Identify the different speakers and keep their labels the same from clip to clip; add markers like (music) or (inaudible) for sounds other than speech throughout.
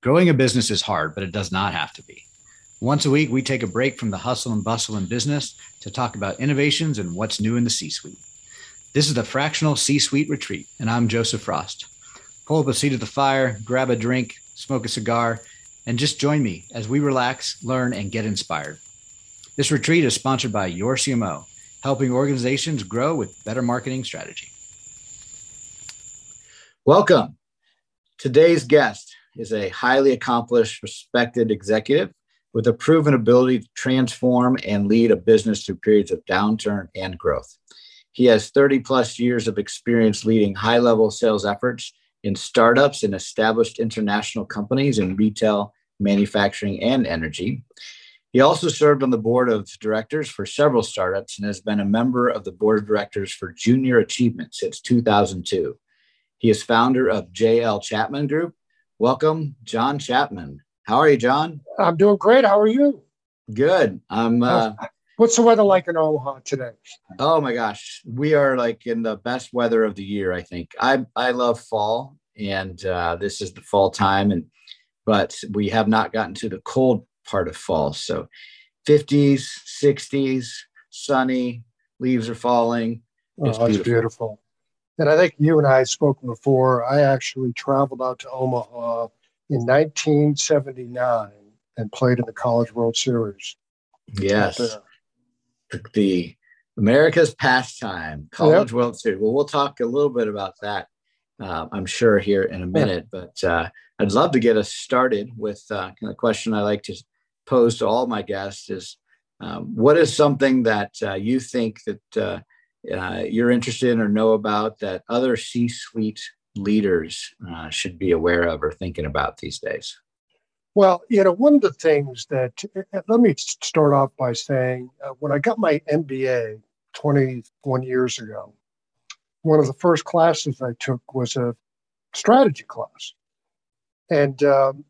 Speaker 1: Growing a business is hard, but it does not have to be. Once a week, we take a break from the hustle and bustle in business to talk about innovations and what's new in the C suite. This is the Fractional C Suite Retreat, and I'm Joseph Frost. Pull up a seat at the fire, grab a drink, smoke a cigar, and just join me as we relax, learn, and get inspired. This retreat is sponsored by Your CMO, helping organizations grow with better marketing strategy. Welcome. Today's guest is a highly accomplished, respected executive with a proven ability to transform and lead a business through periods of downturn and growth. He has 30 plus years of experience leading high level sales efforts in startups and established international companies in retail, manufacturing, and energy. He also served on the board of directors for several startups and has been a member of the board of directors for Junior Achievement since 2002. He is founder of JL Chapman Group. Welcome, John Chapman. How are you, John?
Speaker 2: I'm doing great. How are you?
Speaker 1: Good. I'm. Uh,
Speaker 2: What's the weather like in Omaha today?
Speaker 1: Oh my gosh, we are like in the best weather of the year. I think I I love fall, and uh, this is the fall time, and but we have not gotten to the cold part of fall. So, 50s, 60s, sunny, leaves are falling.
Speaker 2: It's oh, beautiful. beautiful. And I think you and I had spoken before. I actually traveled out to Omaha in 1979 and played in the College World Series.
Speaker 1: Yes. The, the America's pastime, College yep. World Series. Well, we'll talk a little bit about that, uh, I'm sure, here in a minute. But uh, I'd love to get us started with uh, the question I like to pose to all my guests is um, what is something that uh, you think that uh, you're interested in or know about that other C-suite leaders uh, should be aware of or thinking about these days?
Speaker 2: Well, you know, one of the things that, uh, let me start off by saying uh, when I got my MBA 21 years ago, one of the first classes I took was a strategy class. And, um,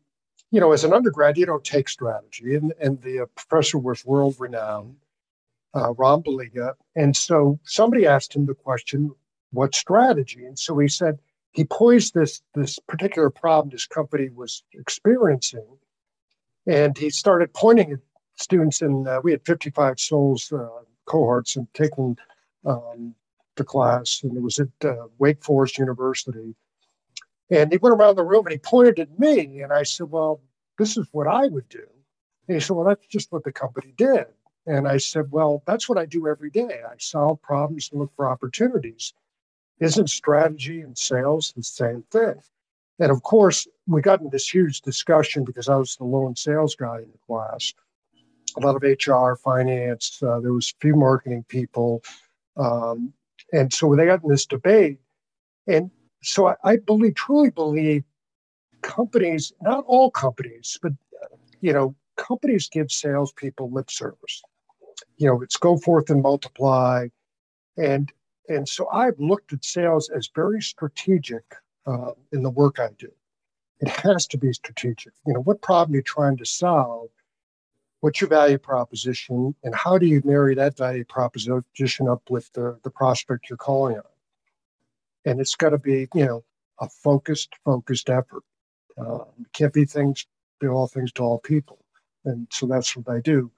Speaker 2: you know, as an undergrad, you don't take strategy. And, and the uh, professor was world renowned uh, Ron And so somebody asked him the question, what strategy? And so he said he posed this, this particular problem this company was experiencing. And he started pointing at students, and uh, we had 55 souls uh, cohorts and taking um, the class, and it was at uh, Wake Forest University. And he went around the room and he pointed at me, and I said, Well, this is what I would do. And he said, Well, that's just what the company did. And I said, Well, that's what I do every day. I solve problems and look for opportunities. Isn't strategy and sales the same thing? And of course, we got in this huge discussion because I was the lone sales guy in the class. A lot of HR, finance, uh, there was a few marketing people. Um, and so they got in this debate. And so I, I believe, truly believe companies, not all companies, but, you know, companies give salespeople lip service you know, it's go forth and multiply. And and so I've looked at sales as very strategic uh, in the work I do. It has to be strategic. You know, what problem you're trying to solve, what's your value proposition, and how do you marry that value proposition up with the, the prospect you're calling on? And it's got to be, you know, a focused, focused effort. Uh, can't be things, be all things to all people. And so that's what I do.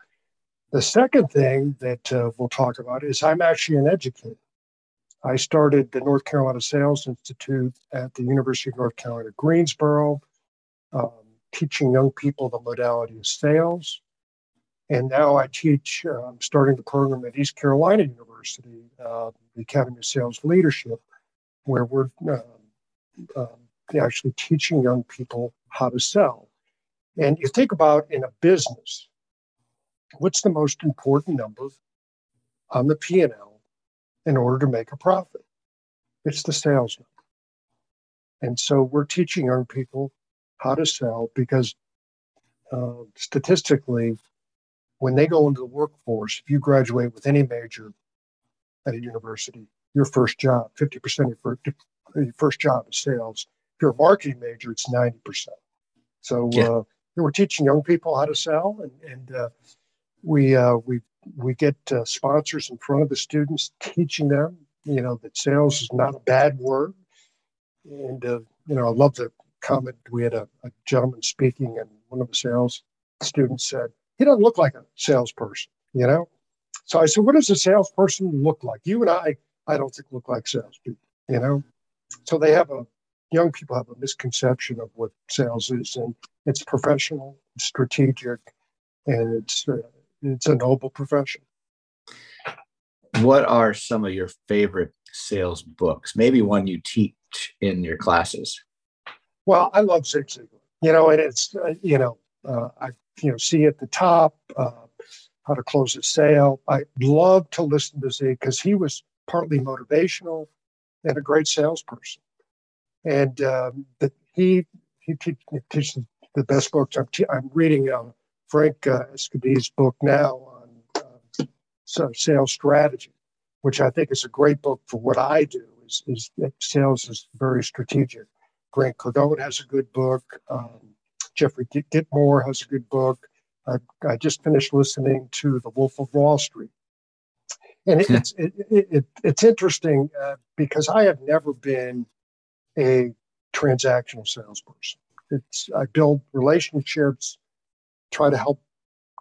Speaker 2: The second thing that uh, we'll talk about is I'm actually an educator. I started the North Carolina Sales Institute at the University of North Carolina, Greensboro, um, teaching young people the modality of sales. And now I teach, I'm starting the program at East Carolina University, uh, the Academy of Sales Leadership, where we're um, actually teaching young people how to sell. And you think about in a business, what's the most important number on the P&L in order to make a profit? It's the sales number. And so we're teaching young people how to sell because uh, statistically, when they go into the workforce, if you graduate with any major at a university, your first job, 50% of your first, your first job is sales. If you're a marketing major, it's 90%. So yeah. uh, we're teaching young people how to sell and, and uh, we uh, we we get uh, sponsors in front of the students, teaching them, you know, that sales is not a bad word. And uh, you know, I love the comment. We had a, a gentleman speaking, and one of the sales students said, He doesn't look like a salesperson, you know? So I said, What does a salesperson look like? You and I, I don't think look like salespeople, you know? So they have a, young people have a misconception of what sales is, and it's professional, strategic, and it's, uh, it's a noble profession.
Speaker 1: What are some of your favorite sales books? Maybe one you teach in your classes.
Speaker 2: Well, I love Zig Ziglar. You know, and it's uh, you know uh, I you know see at the top uh, how to close a sale. I love to listen to Zig because he was partly motivational and a great salesperson, and um, that he he teaches the best books. I'm, te- I'm reading uh, Frank uh, Escabi's book now on uh, sales strategy, which I think is a great book for what I do. Is, is sales is very strategic. Grant Cardone has a good book. Um, Jeffrey Gitomer has a good book. I, I, just finished listening to The Wolf of Wall Street. And it, it's, it, it, it's interesting uh, because I have never been a transactional salesperson. It's, I build relationships, try to help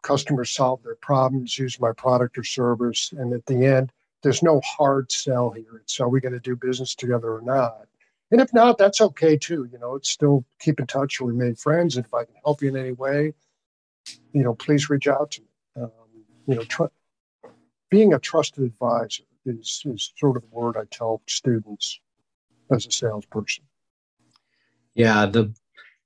Speaker 2: customers solve their problems, use my product or service. And at the end, there's no hard sell here. It's are we going to do business together or not? And if not, that's okay too. You know, it's still keep in touch, remain friends. And if I can help you in any way, you know, please reach out to me. Um, you know, tr- being a trusted advisor is, is sort of the word I tell students as a salesperson.
Speaker 1: Yeah, the,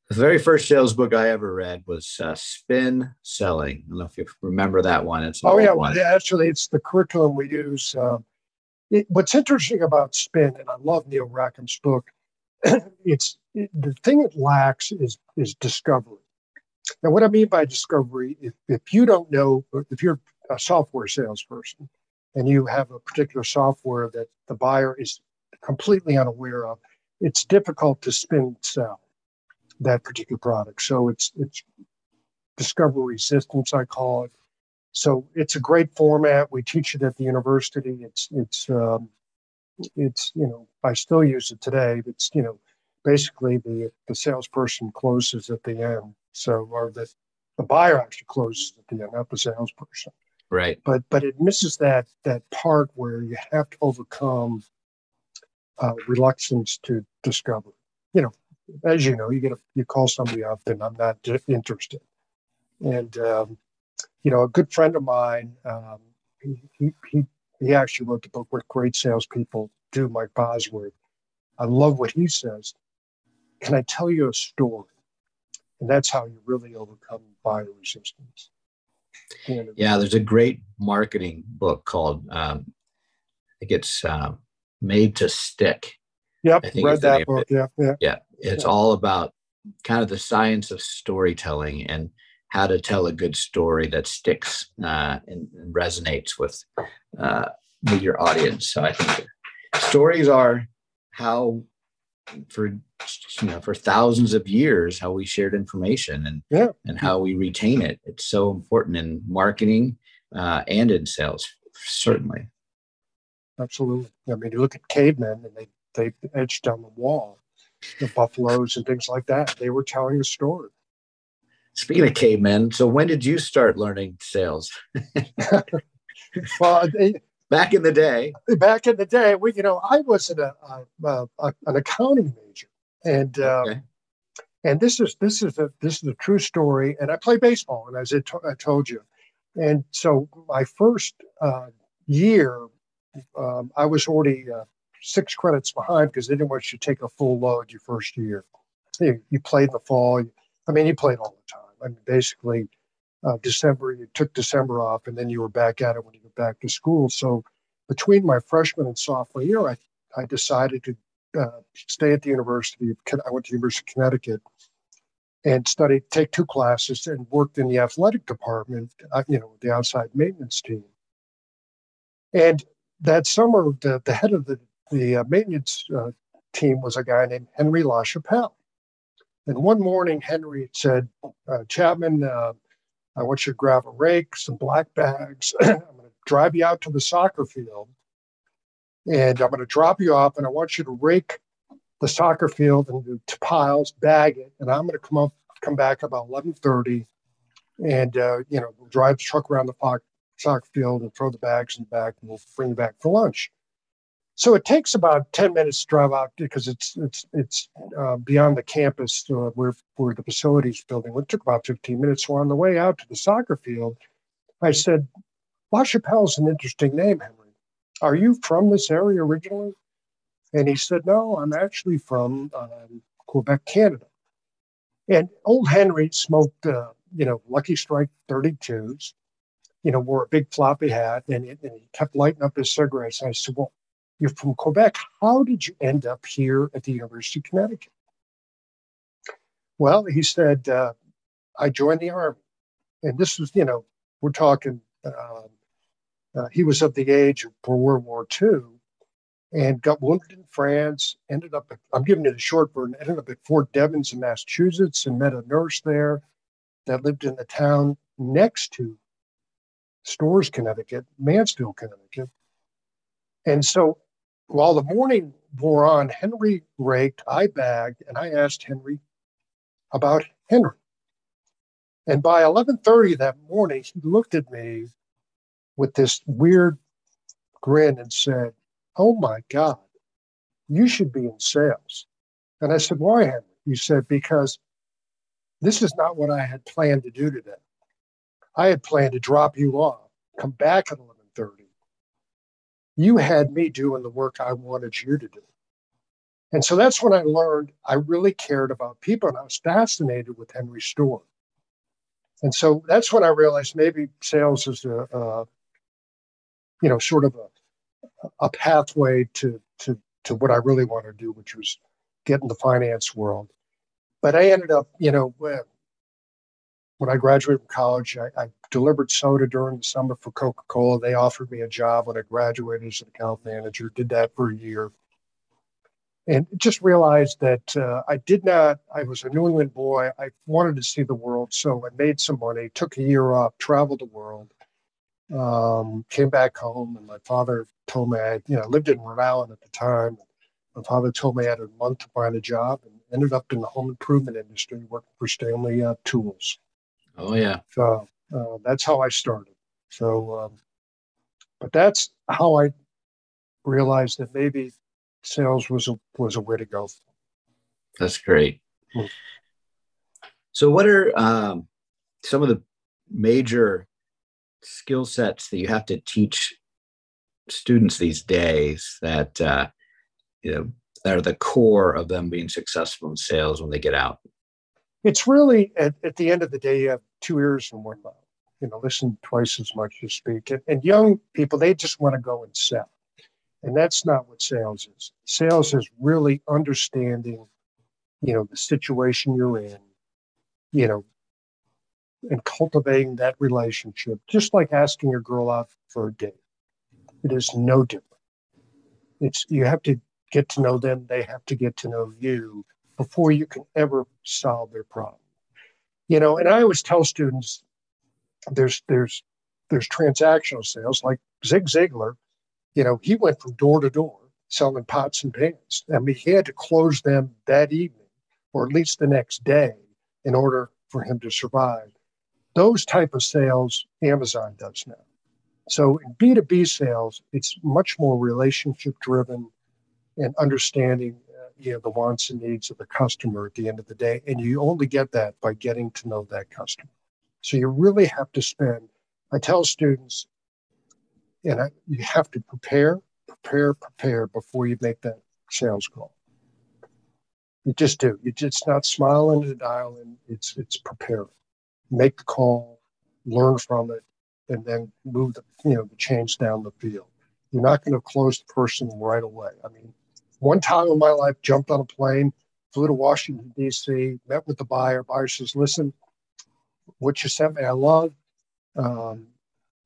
Speaker 1: the very first sales book I ever read was uh, Spin Selling. I don't know if you remember that one. It's
Speaker 2: oh yeah, one. actually, it's the curriculum we use. Uh, it, what's interesting about spin, and I love Neil Rackham's book, (clears throat) it's it, the thing it lacks is is discovery. Now, what I mean by discovery, if, if you don't know, if you're a software salesperson and you have a particular software that the buyer is completely unaware of, it's difficult to spin sell that particular product. So it's it's discovery resistance, I call it. So it's a great format. We teach it at the university. It's it's um, it's you know I still use it today. It's you know basically the the salesperson closes at the end. So or the the buyer actually closes at the end, not the salesperson.
Speaker 1: Right.
Speaker 2: But but it misses that that part where you have to overcome uh, reluctance to discover. You know, as you know, you get a, you call somebody up and I'm not interested, and um, you know, a good friend of mine, um, he, he, he actually wrote the book What Great Salespeople Do, Mike Bosworth. I love what he says. Can I tell you a story? And that's how you really overcome buyer resistance.
Speaker 1: Yeah, there's a great marketing book called, um, I think it's uh, Made to Stick.
Speaker 2: Yep, read that book. Yeah,
Speaker 1: yeah. Yeah, it's yeah. all about kind of the science of storytelling and how to tell a good story that sticks uh, and, and, resonates with uh, with your audience. So I think stories are how for you know for thousands of years how we shared information and
Speaker 2: yeah.
Speaker 1: and how we retain it. It's so important in marketing uh, and in sales, certainly.
Speaker 2: Absolutely. I mean, you look at cavemen and they they etched on the wall the buffaloes and things like that. They were telling a story.
Speaker 1: Speaking of cavemen, so when did you start learning sales? (laughs)
Speaker 2: well, they,
Speaker 1: back in the day.
Speaker 2: Back in the day, we, you know, I was an, a, a, a an accounting major, and uh, okay. and this is this is a this is a true story. And I play baseball, and as I, to, I told you, and so my first uh, year, um, I was already uh, six credits behind because they didn't want you to take a full load your first year. You, you played the fall. I mean, you played all the time. I mean, basically, uh, December, you took December off and then you were back at it when you went back to school. So between my freshman and sophomore year, I, I decided to uh, stay at the University of, I went to the University of Connecticut and studied, take two classes and worked in the athletic department, uh, you know, with the outside maintenance team. And that summer, the, the head of the, the uh, maintenance uh, team was a guy named Henry LaChapelle. And one morning, Henry said, uh, Chapman, uh, I want you to grab a rake, some black bags. (clears throat) I'm going to drive you out to the soccer field and I'm going to drop you off and I want you to rake the soccer field into piles, bag it, and I'm going to come up, come back about 11:30, and uh, you know, drive the truck around the soccer field and throw the bags in the back, and we'll bring you back for lunch. So it takes about 10 minutes to drive out because it's it's it's uh, beyond the campus uh, where where the facilities building. It took about 15 minutes. So on the way out to the soccer field, I said, "La Chapelle is an interesting name, Henry. Are you from this area originally?" And he said, No, I'm actually from um, Quebec, Canada. And old Henry smoked, uh, you know, Lucky Strike 32s, you know, wore a big floppy hat, and, and he kept lighting up his cigarettes. And I said, Well, you're from Quebec. How did you end up here at the University of Connecticut? Well, he said, uh, I joined the Army. And this was, you know, we're talking, uh, uh, he was of the age for World War II and got wounded in France. Ended up, at, I'm giving it a short version, ended up at Fort Devens in Massachusetts and met a nurse there that lived in the town next to Storrs, Connecticut, Mansfield, Connecticut. And so while the morning wore on, Henry raked, I bagged, and I asked Henry about Henry. And by 11:30 that morning, he looked at me with this weird grin and said, Oh my God, you should be in sales. And I said, Why, Henry? He said, Because this is not what I had planned to do today. I had planned to drop you off, come back at 11:30. You had me doing the work I wanted you to do. And so that's when I learned I really cared about people and I was fascinated with Henry Storr. And so that's when I realized maybe sales is a, a you know, sort of a a pathway to to to what I really want to do, which was get in the finance world. But I ended up, you know, when, I graduated from college, I, I, delivered soda during the summer for Coca Cola. They offered me a job when I graduated as an account manager. Did that for a year, and just realized that uh, I did not. I was a New England boy. I wanted to see the world, so I made some money. Took a year off, traveled the world, um, came back home, and my father told me I, you know, I lived in Rhode Island at the time. My father told me I had a month to find a job, and ended up in the home improvement industry, working for Stanley uh, Tools.
Speaker 1: Oh yeah.
Speaker 2: So uh, that's how I started. So, um, but that's how I realized that maybe sales was a was a way to go.
Speaker 1: That's great. Hmm. So, what are um, some of the major skill sets that you have to teach students these days that uh, you know that are the core of them being successful in sales when they get out?
Speaker 2: It's really at, at the end of the day, you have two ears and one mouth. You know, listen twice as much as you speak. And, and young people, they just want to go and sell. And that's not what sales is. Sales is really understanding, you know, the situation you're in, you know, and cultivating that relationship, just like asking your girl out for a date. It is no different. It's you have to get to know them, they have to get to know you before you can ever solve their problem. You know, and I always tell students there's there's there's transactional sales like Zig Ziglar, you know, he went from door to door selling pots and pans. I mean, he had to close them that evening or at least the next day in order for him to survive. Those type of sales Amazon does now. So in B2B sales, it's much more relationship driven and understanding you know the wants and needs of the customer at the end of the day and you only get that by getting to know that customer. So you really have to spend I tell students you know you have to prepare, prepare, prepare before you make that sales call. You just do. You just not smiling and dialing. It's it's preparing make the call, learn from it, and then move the you know the change down the field. You're not going to close the person right away. I mean, one time in my life, jumped on a plane, flew to Washington D.C., met with the buyer. Buyer says, "Listen, what you sent me, I love. Um,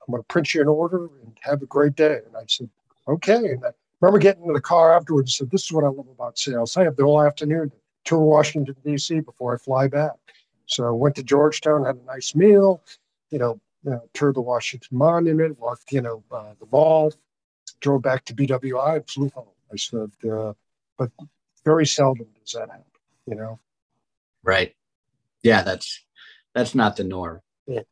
Speaker 2: I'm going to print you an order and have a great day." And I said, "Okay." And I remember getting in the car afterwards and said, "This is what I love about sales. I have the whole afternoon to tour Washington D.C. before I fly back." So I went to Georgetown, had a nice meal, you know, uh, toured the Washington Monument, walked, you know, uh, the mall, drove back to BWI and flew home. I said, uh, but very seldom does that happen. You know.
Speaker 1: Right. Yeah, that's that's not the norm.
Speaker 2: Yeah.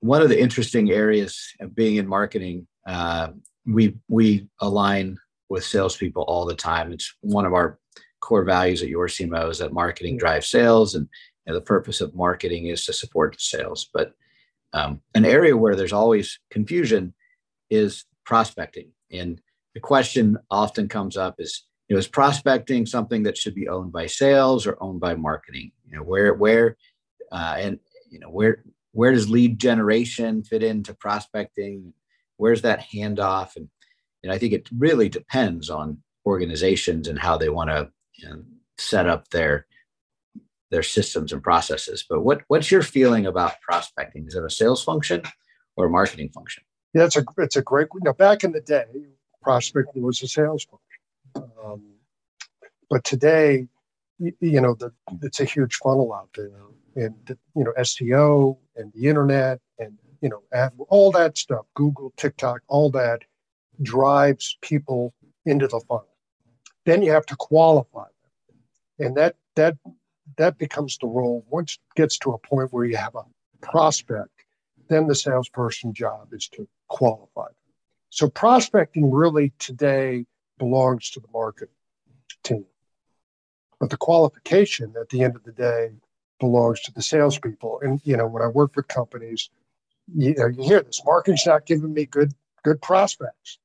Speaker 1: One of the interesting areas of being in marketing, uh, we we align with salespeople all the time. It's one of our core values at your CMO is that marketing drives sales, and you know, the purpose of marketing is to support sales. But um, an area where there's always confusion is prospecting, and the question often comes up is, you know, is prospecting something that should be owned by sales or owned by marketing? You know, where where uh, and you know where where does lead generation fit into prospecting? Where's that handoff? And and I think it really depends on organizations and how they want to you know, set up their their systems and processes. But what what's your feeling about prospecting? Is it a sales function or a marketing function?
Speaker 2: Yeah, it's a it's a great. You know, back in the day, prospecting was a sales function, um, but today, you, you know, the, it's a huge funnel out there, and you know, SEO and the internet and you know, all that stuff, Google, TikTok, all that drives people into the funnel. Then you have to qualify them. And that that that becomes the role. Once it gets to a point where you have a prospect, then the salesperson job is to qualify them. So prospecting really today belongs to the market team. But the qualification at the end of the day belongs to the salespeople. And you know, when I work with companies, you, know, you hear this: marketing's not giving me good good prospects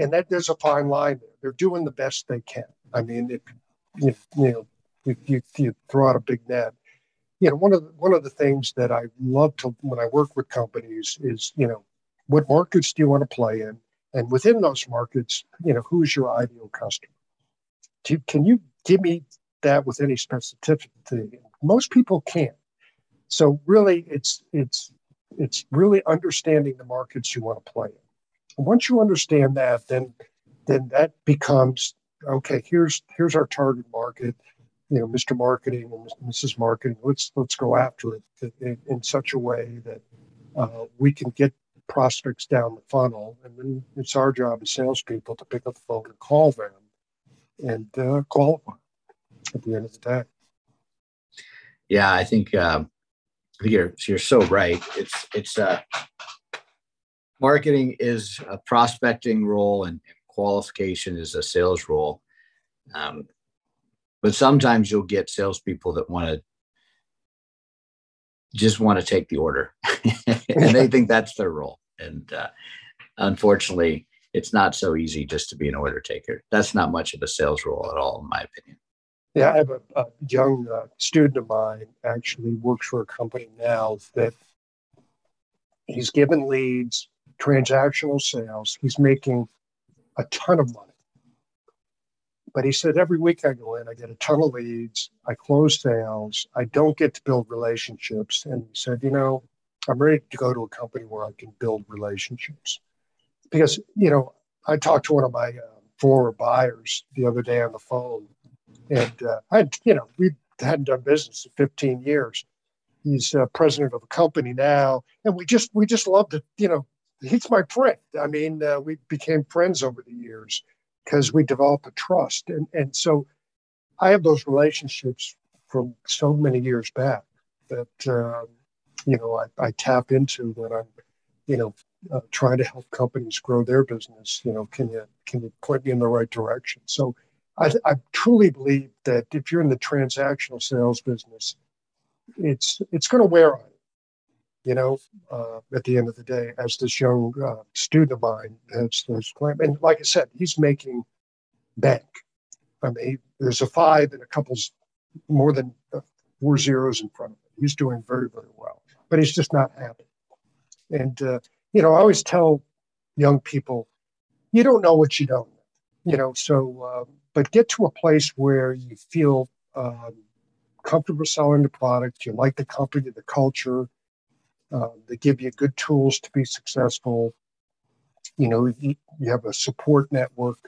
Speaker 2: and that there's a fine line there. They're doing the best they can. I mean, if you, you know, if you, you throw out a big net, you know, one of the, one of the things that I love to when I work with companies is, you know, what markets do you want to play in, and within those markets, you know, who's your ideal customer? You, can you give me that with any specificity? Most people can't. So really, it's it's it's really understanding the markets you want to play in once you understand that, then then that becomes okay. Here's here's our target market. You know, Mr. Marketing and Mrs. Marketing. Let's let's go after it in, in such a way that uh, we can get prospects down the funnel, and then it's our job as salespeople to pick up the phone and call them and uh, qualify at the end of the day.
Speaker 1: Yeah, I think um, you're you're so right. It's it's uh, marketing is a prospecting role and qualification is a sales role. Um, but sometimes you'll get salespeople that want to just want to take the order (laughs) and they think that's their role. And uh, unfortunately, it's not so easy just to be an order taker. That's not much of a sales role at all, in my opinion.
Speaker 2: Yeah, I have a, a young uh, student of mine actually works for a company now that he's given leads transactional sales. He's making a ton of money. But he said, every week I go in, I get a ton of leads, I close sales, I don't get to build relationships. And he said, you know, I'm ready to go to a company where I can build relationships. Because, you know, I talked to one of my uh, former buyers the other day on the phone, and uh, I you know, we hadn't done business in 15 years. He's uh, president of a company now, and we just we just love to, you know, he's my friend. I mean, uh, we became friends over the years because we developed a trust, and and so I have those relationships from so many years back that uh, you know I, I, tap into when I'm you know uh, trying to help companies grow their business. You know, can you can you point me in the right direction? So. I, I truly believe that if you're in the transactional sales business, it's it's going to wear on you you know, uh, at the end of the day, as this young uh, student of mine has, has claimed. And like I said, he's making bank. I mean, he, there's a five and a couple's more than uh, four zeros in front of him. He's doing very, very well, but he's just not happy. And, uh, you know, I always tell young people, you don't know what you don't you know, so, uh, but get to a place where you feel um, comfortable selling the product, you like the company, the culture, uh, they give you good tools to be successful. You know, you, you have a support network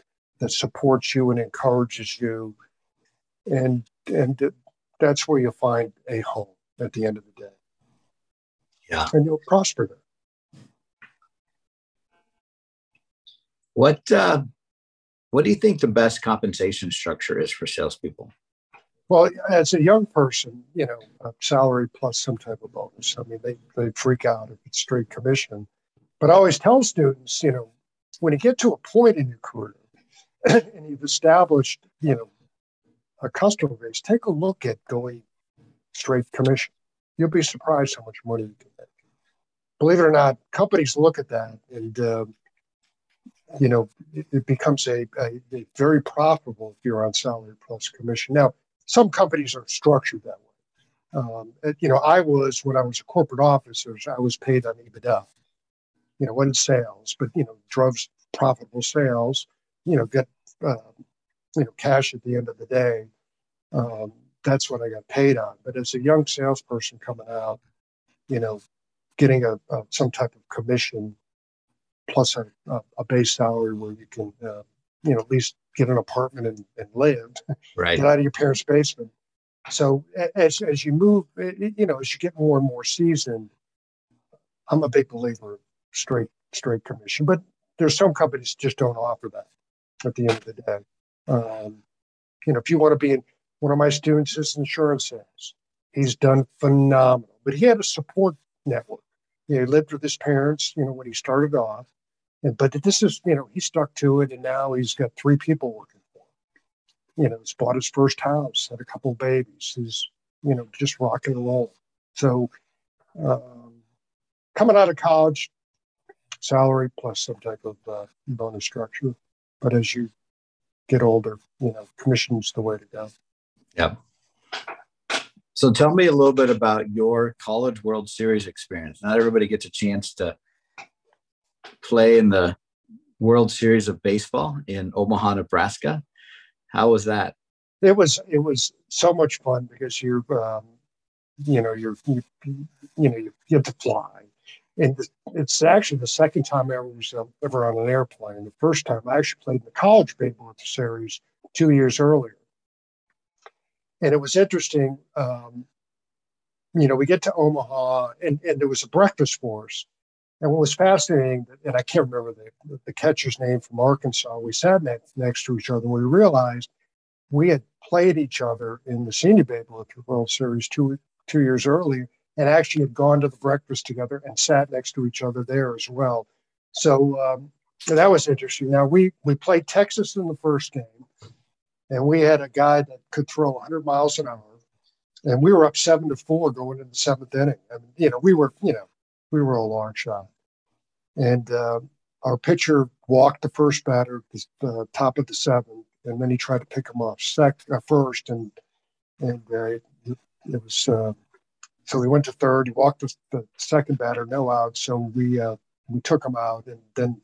Speaker 2: that supports you and encourages you, and and that's where you'll find a home at the end of the day.
Speaker 1: Yeah,
Speaker 2: and you'll prosper there.
Speaker 1: What uh, What do you think the best compensation structure is for salespeople?
Speaker 2: Well, as a young person, you know, salary plus some type of bonus. I mean, they, they freak out if it's straight commission. But I always tell students, you know, when you get to a point in your career (clears throat) and you've established, you know, a customer base, take a look at going straight commission. You'll be surprised how much money you can make. Believe it or not, companies look at that and, uh, you know, it, it becomes a, a, a, very profitable if you're on salary plus commission. Now, some companies are structured that way. Um, you know, I was, when I was a corporate officer, I was paid on EBITDA. You know, wasn't sales, but, you know, drove profitable sales, you know, get, uh, you know, cash at the end of the day. Um, that's what I got paid on. But as a young salesperson coming out, you know, getting a, a some type of commission plus a, a, base salary where you can, uh, you know, at least get an apartment and, and live,
Speaker 1: right.
Speaker 2: get out of your parents' basement. So as as you move, you know, as you get more and more seasoned, I'm a big believer of straight straight commission. But there's some companies just don't offer that at the end of the day. Um, you know, if you want to be in one of my students is insurance sales. He's done phenomenal, but he had a support network. You know, he lived with his parents, you know, when he started off. And, but this is, you know, he stuck to it and now he's got three people working for him. You know, he's bought his first house, had a couple babies. He's, you know, just rocking and rolling. So um, coming out of college, salary plus some type of uh, bonus structure. But as you get older, you know, commission's the way to go.
Speaker 1: Yep. So tell me a little bit about your College World Series experience. Not everybody gets a chance to play in the World Series of Baseball in Omaha, Nebraska. How was that?
Speaker 2: It was it was so much fun because you're um, you know you're you, you know you get to fly, and it's actually the second time I was ever on an airplane. The first time I actually played in the College Baseball Series two years earlier and it was interesting. Um, you know, we get to Omaha, and, and there was a breakfast for us. And what was fascinating, and I can't remember the, the catcher's name from Arkansas, we sat next, next to each other, and we realized we had played each other in the Senior Baseball World Series two two years earlier, and actually had gone to the breakfast together and sat next to each other there as well. So um, that was interesting. Now we we played Texas in the first game, and we had a guy that could throw 100 miles an hour, and we were up seven to four going into the seventh inning. I And you know, we were you know we were a long shot, and uh, our pitcher walked the first batter at the uh, top of the seventh, and then he tried to pick him off sec uh, first, and and uh, it, it, was. Uh, so we went to third. He walked the, the second batter, no out. So we uh, we took him out, and then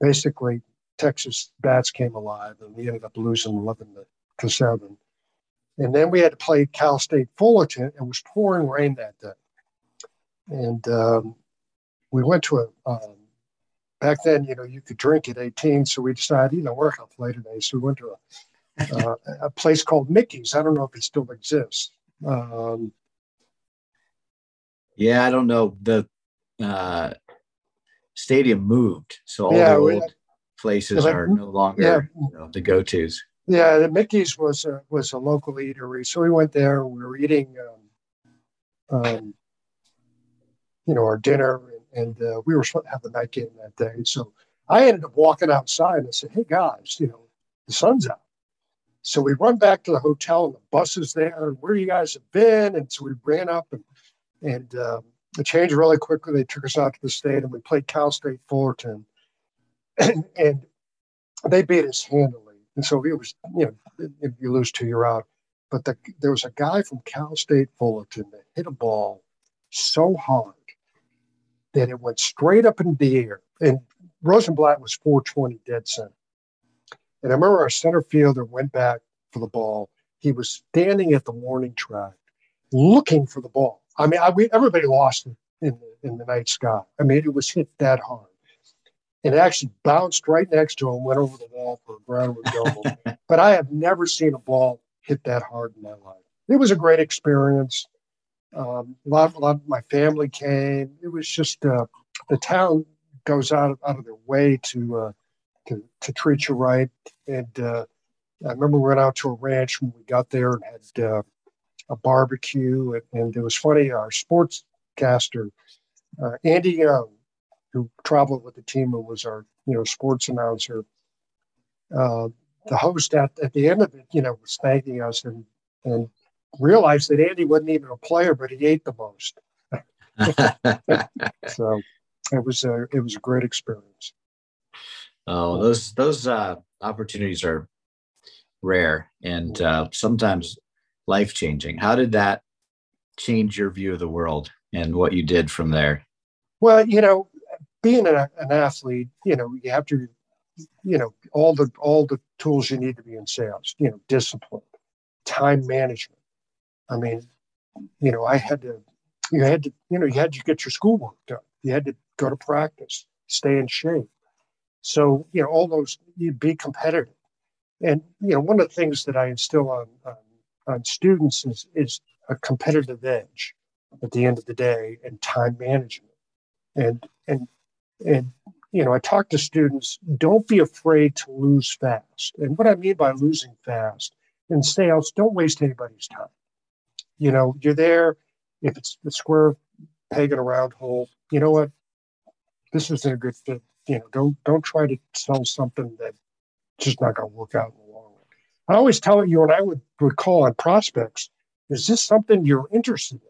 Speaker 2: basically Texas bats came alive, and we ended up losing 11 to, 7. And then we had to play Cal State Fullerton. It was pouring rain that day. And um, we went to a, um, back then, you know, you could drink at 18. So we decided, you know, we're to play today. So we went to a, uh, a place called Mickey's. I don't know if it still exists. Um,
Speaker 1: yeah, I don't know. The uh, stadium moved. So all yeah, the old places like, are no longer yeah. you know, the go-to's.
Speaker 2: Yeah, the Mickey's was a, was a local eatery, so we went there. We were eating, um, um, you know, our dinner, and, and uh, we were supposed to have the night game that day. So I ended up walking outside and I said, "Hey guys, you know, the sun's out." So we run back to the hotel, and the bus is there. And where you guys have been? And so we ran up and and um, it changed really quickly. They took us out to the state, and we played Cal State Fullerton (coughs) and, they beat us handily. And so it was, you know, if you lose two, you're out. But the, there was a guy from Cal State Fullerton that hit a ball so hard that it went straight up in the air. And Rosenblatt was 420 dead center. And I remember our center fielder went back for the ball. He was standing at the warning track looking for the ball. I mean, I, we, everybody lost it in in the night sky. I mean, it was hit that hard. It actually bounced right next to him, went over the wall for a ground double. (laughs) but I have never seen a ball hit that hard in my life. It was a great experience. Um, a lot, a lot of my family came. It was just uh, the town goes out out of their way to uh, to, to treat you right. And uh, I remember we went out to a ranch when we got there and had uh, a barbecue. And, and, it was funny, our sportscaster, uh, Andy Young, who traveled with the team and was our you know sports announcer, uh, the host at, at the end of it, you know, was thanking us and and realized that Andy wasn't even a player, but he ate the most. (laughs) so it was a it was a great experience.
Speaker 1: Oh, those those uh, opportunities are rare and uh, sometimes life changing. How did that change your view of the world and what you did from there?
Speaker 2: Well, you know, being an, an athlete, you know, you have to, you know, all the all the tools you need to be in sales. You know, discipline, time management. I mean, you know, I had to, you had to, you know, you had to get your schoolwork done. You had to go to practice, stay in shape. So, you know, all those, you'd be competitive. And, you know, one of the things that I instill on, on, on students is, is a competitive edge at the end of the day and time management. And, and, and, you know, I talk to students, don't be afraid to lose fast. And what I mean by losing fast in sales, don't waste anybody's time. You know, you're there. If it's the square peg in a round hole, you know what? This isn't a good fit you know, don't don't try to sell something that just not going to work out in the long run. I always tell you, and I would, would call on prospects, is this something you're interested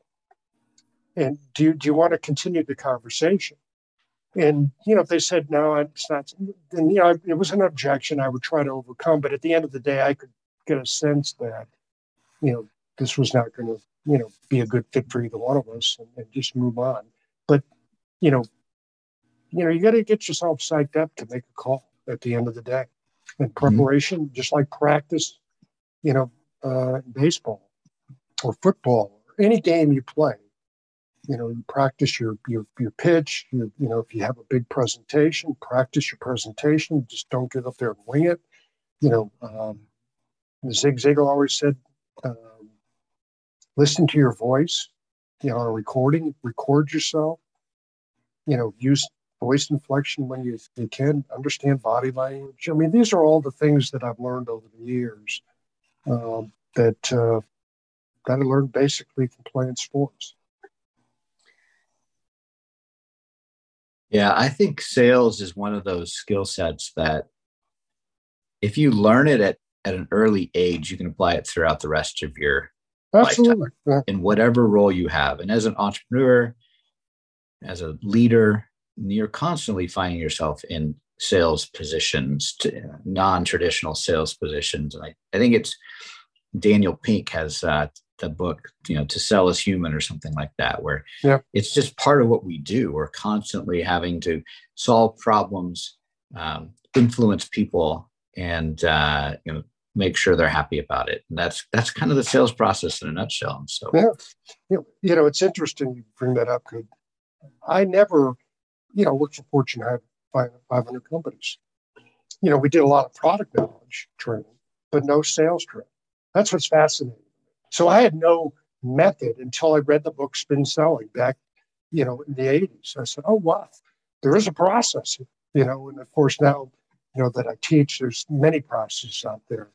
Speaker 2: in? And do do you want to continue the conversation? And, you know, if they said, no, it's not, then, you know, it was an objection I would try to overcome. But at the end of the day, I could get a sense that, you know, this was not going to, you know, be a good fit for either one of us and, and just move on. But, you know, you know, you got to get yourself psyched up to make a call at the end of the day. And mm-hmm. preparation, mm-hmm. just like practice, you know, uh, baseball or football or any game you play, you know, you practice your your your pitch. You, you know, if you have a big presentation, practice your presentation. Just don't get up there and wing it. You know, um, Zig Ziglar always said, um, listen to your voice. You know, on a recording, record yourself. You know, use voice inflection when you, you can, understand body language. I mean, these are all the things that I've learned over the years um, that, uh, that I learned basically from playing sports.
Speaker 1: Yeah, I think sales is one of those skill sets that if you learn it at, at an early age, you can apply it throughout the rest of your
Speaker 2: Absolutely.
Speaker 1: lifetime in whatever role you have. And as an entrepreneur, as a leader, you're constantly finding yourself in sales positions, non-traditional sales positions. And I, I think it's Daniel Pink has uh, the book, you know, to sell as human or something like that, where yeah. it's just part of what we do. We're constantly having to solve problems, um, influence people, and uh, you know, make sure they're happy about it. And that's that's kind of the sales process in a nutshell. And so,
Speaker 2: yeah, you know, it's interesting you bring that up. Cause I never you know, worked for Fortune 500 companies. You know, we did a lot of product knowledge training, but no sales training. That's what's fascinating. So I had no method until I read the book Spin Selling back, you know, in the 80s. I said, oh, wow, there is a process, you know, and of course now, you know, that I teach, there's many processes out there.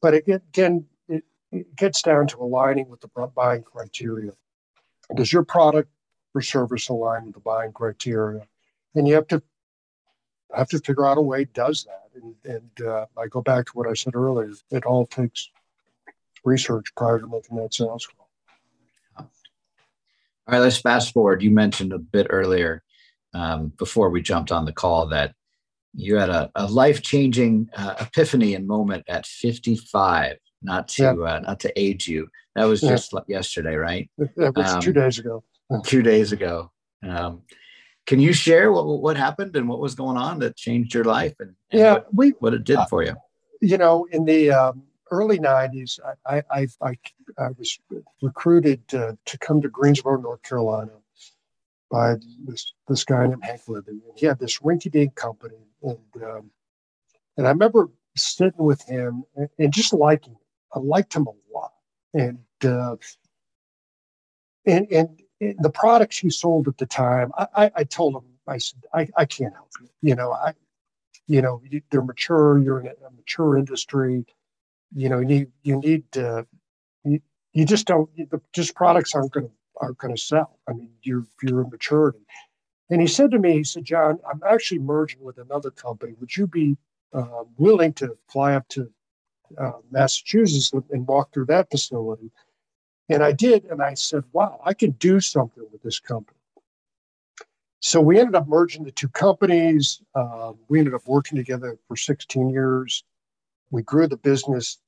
Speaker 2: But again, it, it gets down to aligning with the buying criteria. Does your product or service align with the buying criteria? and you have to have to figure out a way does that. And, and uh, I go back to what I said earlier. It all takes research prior to making that sales call.
Speaker 1: All right, let's fast forward. You mentioned a bit earlier um, before we jumped on the call that you had a, a life changing uh, epiphany and moment at 55. Not to yeah. uh, not to age you. That was just yeah. yesterday, right?
Speaker 2: That was um, two days ago.
Speaker 1: two days ago. Um, can you share what what happened and what was going on that changed your life and, and
Speaker 2: yeah,
Speaker 1: what,
Speaker 2: we,
Speaker 1: what it did for you?
Speaker 2: You know, in the um, early '90s, I I, I, I was recruited to, to come to Greensboro, North Carolina, by this this guy named Hank Libby. He had this rinky-dink company, and um, and I remember sitting with him and, and, just liking him. I liked him a lot, and uh, and and the products he sold at the time, I, I, I told him, I said, I, I can't help you. You know, I, you know, they're mature. You're in a mature industry. You know, you need you need to. You, you just don't. the, Just products aren't going to aren't going to sell. I mean, you're you're in maturity. And he said to me, he said, John, I'm actually merging with another company. Would you be uh, willing to fly up to uh, Massachusetts and walk through that facility? And I did. And I said, wow, I can do something with this company. So we ended up merging the two companies. Uh, we ended up working together for 16 years. We grew the business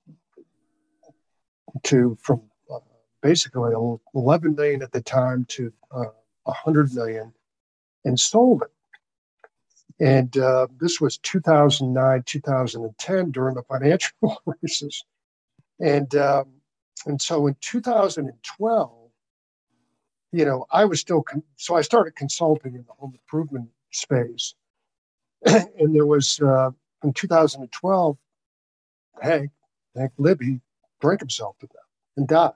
Speaker 2: to from uh, basically 11 million at the time to uh, 100 million and sold it. And uh, this was 2009, 2010 during the financial (laughs) crisis. And, um, and so in 2012, you know, I was still, con- so I started consulting in the home improvement space. (clears throat) and there was, uh, in 2012, Hank, Hank Libby, drank himself to death and died.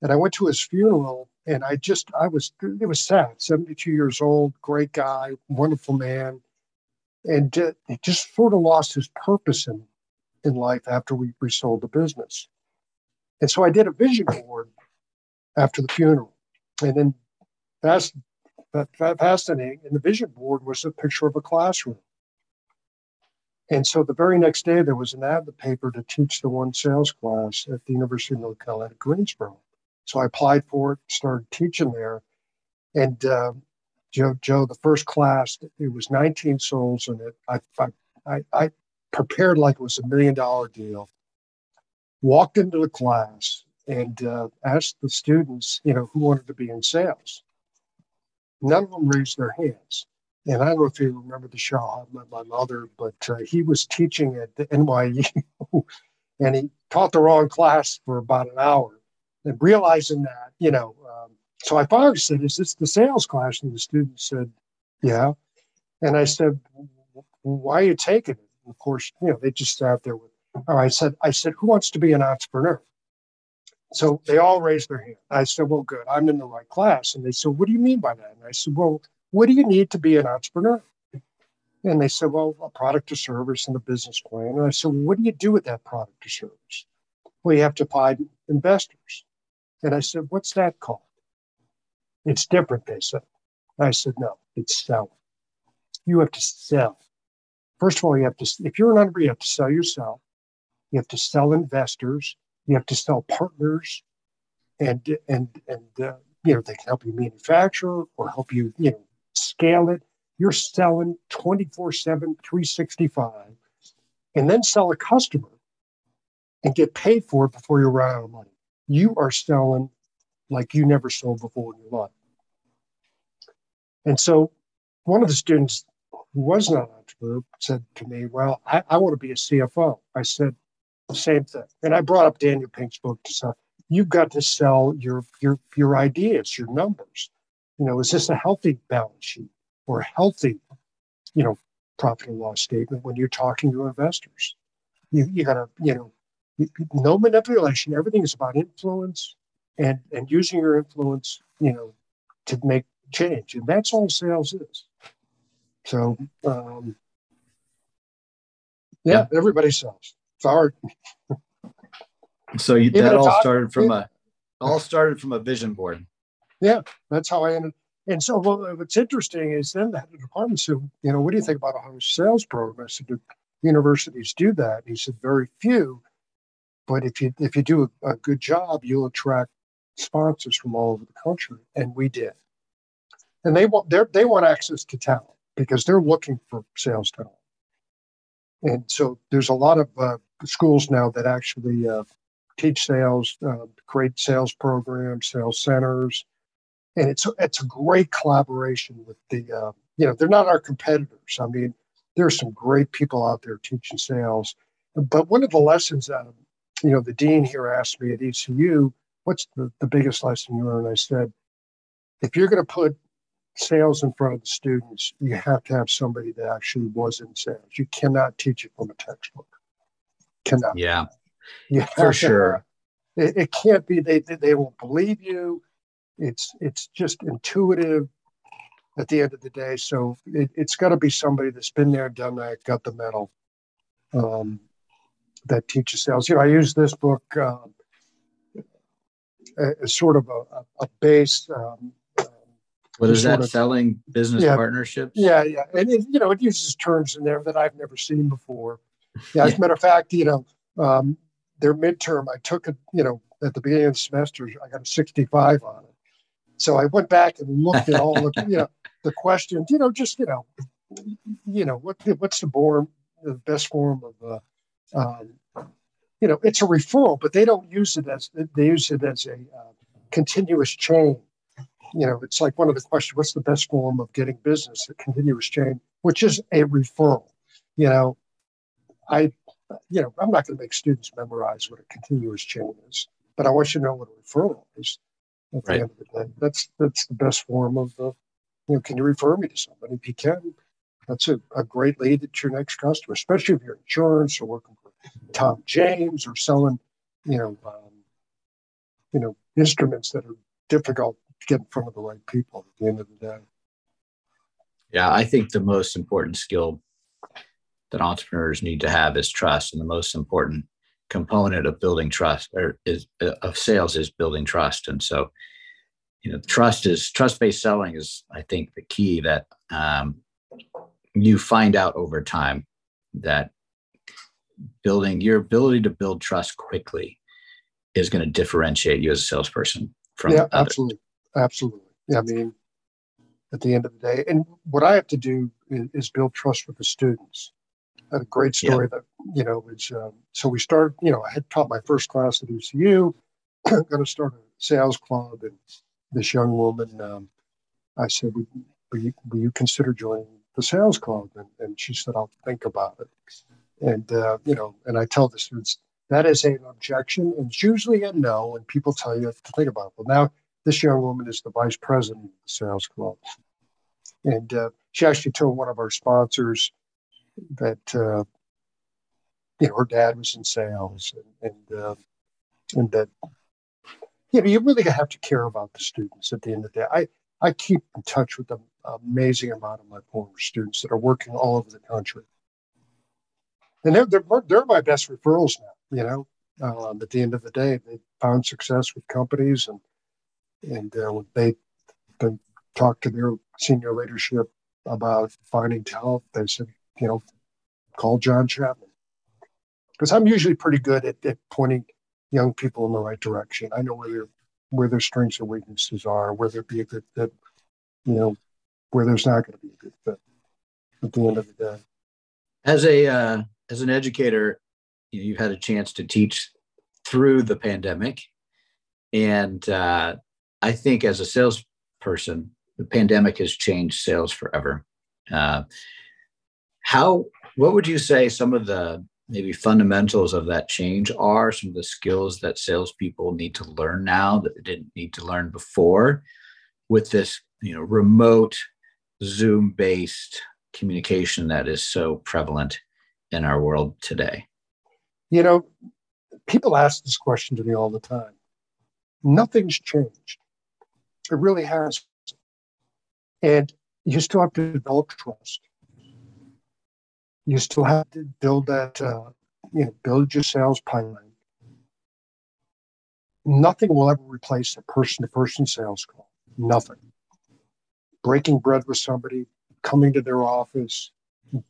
Speaker 2: And I went to his funeral and I just, I was, it was sad. 72 years old, great guy, wonderful man. And he just sort of lost his purpose in, in life after we resold the business. And so I did a vision board after the funeral. And then fast, fascinating, and the vision board was a picture of a classroom. And so the very next day, there was an ad in the paper to teach the one sales class at the University of North Carolina, Greensboro. So I applied for it, started teaching there. And uh, Joe, Joe, the first class, it was 19 souls in it. I, I, I prepared like it was a million dollar deal. Walked into the class and uh, asked the students, you know, who wanted to be in sales. None of them raised their hands. And I don't know if you remember the show I Met My Mother, but uh, he was teaching at the NYU (laughs) and he taught the wrong class for about an hour and realizing that, you know, um, so I finally said, "Is this the sales class?" And the student said, "Yeah." And I said, "Why are you taking it?" And of course, you know, they just sat there with. Or I said, "I said, who wants to be an entrepreneur?" So they all raised their hand. I said, "Well, good. I'm in the right class." And they said, "What do you mean by that?" And I said, "Well, what do you need to be an entrepreneur?" And they said, "Well, a product or service and a business plan." And I said, well, "What do you do with that product or service?" Well, you have to find investors. And I said, What's that called? It's different, they said. I said, No, it's selling. You have to sell. First of all, you have to, if you're an entrepreneur, you have to sell yourself. You have to sell investors. You have to sell partners. And, and, and, uh, you know, they can help you manufacture or help you, you know, scale it. You're selling 24 7, 365, and then sell a customer and get paid for it before you run out of money you are selling like you never sold before in your life. And so one of the students who was not an entrepreneur said to me, Well, I, I want to be a CFO. I said, same thing. And I brought up Daniel Pink's book to say, you've got to sell your your your ideas, your numbers. You know, is this a healthy balance sheet or a healthy, you know, profit and loss statement when you're talking to investors? You you gotta, you know, no manipulation. Everything is about influence and and using your influence, you know, to make change, and that's all sales is. So, um, yeah, yeah. everybody sells. It's hard.
Speaker 1: so you, that all started from a all started from a vision board.
Speaker 2: Yeah, that's how I ended. And so, well, what's interesting is then the head of the department said, "You know, what do you think about a sales program?" I said, "Do universities do that?" He said, "Very few." But if you if you do a, a good job, you'll attract sponsors from all over the country, and we did. And they want they want access to talent because they're looking for sales talent. And so there's a lot of uh, schools now that actually uh, teach sales, uh, create sales programs, sales centers, and it's it's a great collaboration with the uh, you know they're not our competitors. I mean, there's some great people out there teaching sales. But one of the lessons out of you know, the dean here asked me at ECU, what's the, the biggest lesson you learned? I said, if you're going to put sales in front of the students, you have to have somebody that actually was in sales. You cannot teach it from a textbook. Cannot.
Speaker 1: Yeah. Yeah, for sure.
Speaker 2: It, it, can't be. They they won't believe you. It's it's just intuitive. at the end of the day. So it, has got to be somebody that's been there, done that, got the medal, um, that teaches sales. You know, I use this book uh, as sort of a, a base. Um,
Speaker 1: what is that? Of, selling business yeah, partnerships?
Speaker 2: Yeah, yeah, and it, you know, it uses terms in there that I've never seen before. (laughs) Yeah, as a matter of fact, you know, um, their midterm, I took it, you know, at the beginning of the semester, I got a 65 on it. So I went back and looked at all of, (laughs) you know, the questions, you know, just, you know, you know, what, what's the form, the best form of, uh, um, you know, it's a referral, but they don't use it as, they use it as a uh, continuous chain. You know, it's like one of the questions, what's the best form of getting business? A continuous chain, which is a referral. You know, I you know, I'm not going to make students memorize what a continuous chain is, but I want you to know what a referral is. At right. the end of the day, that's that's the best form of the. You know, can you refer me to somebody? If you can, that's a, a great lead to your next customer, especially if you're insurance or working for Tom James or selling, you know, um, you know, instruments that are difficult to get in front of the right people at the end of the day.
Speaker 1: Yeah, I think the most important skill that entrepreneurs need to have is trust, and the most important component of building trust or is uh, of sales is building trust. And so, you know, trust is trust based selling is, I think, the key that um, you find out over time that building your ability to build trust quickly is going to differentiate you as a salesperson from
Speaker 2: yeah, others. absolutely, absolutely. Yeah, I mean, at the end of the day, and what I have to do is, is build trust with the students a great story yeah. that you know was um, so we started you know i had taught my first class at ecu (clears throat) going to start a sales club and this young woman um, i said will, will, you, will, you, consider joining the sales club? And, and she said i'll think about it. And uh, you know and i tell the students that is an objection and it's usually a no and people tell you to think about it. Well now this young woman is the vice president of the sales club. And uh, she actually told one of our sponsors that uh, you know her dad was in sales and and, uh, and that you know you really have to care about the students at the end of the day. I I keep in touch with an amazing amount of my former students that are working all over the country, and they're they're, they're my best referrals now. You know, um, at the end of the day, they found success with companies and and uh, they they talk to their senior leadership about finding talent. They said, you know, call John Chapman. Because I'm usually pretty good at, at pointing young people in the right direction. I know where their where their strengths and weaknesses are, where there'd be a good fit, you know, where there's not going to be a good fit at the end of the day.
Speaker 1: As a uh, as an educator, you've had a chance to teach through the pandemic, and uh, I think as a salesperson, the pandemic has changed sales forever. Uh, how, what would you say some of the maybe fundamentals of that change are? Some of the skills that salespeople need to learn now that they didn't need to learn before with this, you know, remote Zoom based communication that is so prevalent in our world today?
Speaker 2: You know, people ask this question to me all the time. Nothing's changed. It really has. And you still have to develop trust you still have to build that, uh, you know, build your sales pipeline. Nothing will ever replace a person to person sales call. Nothing. Breaking bread with somebody, coming to their office,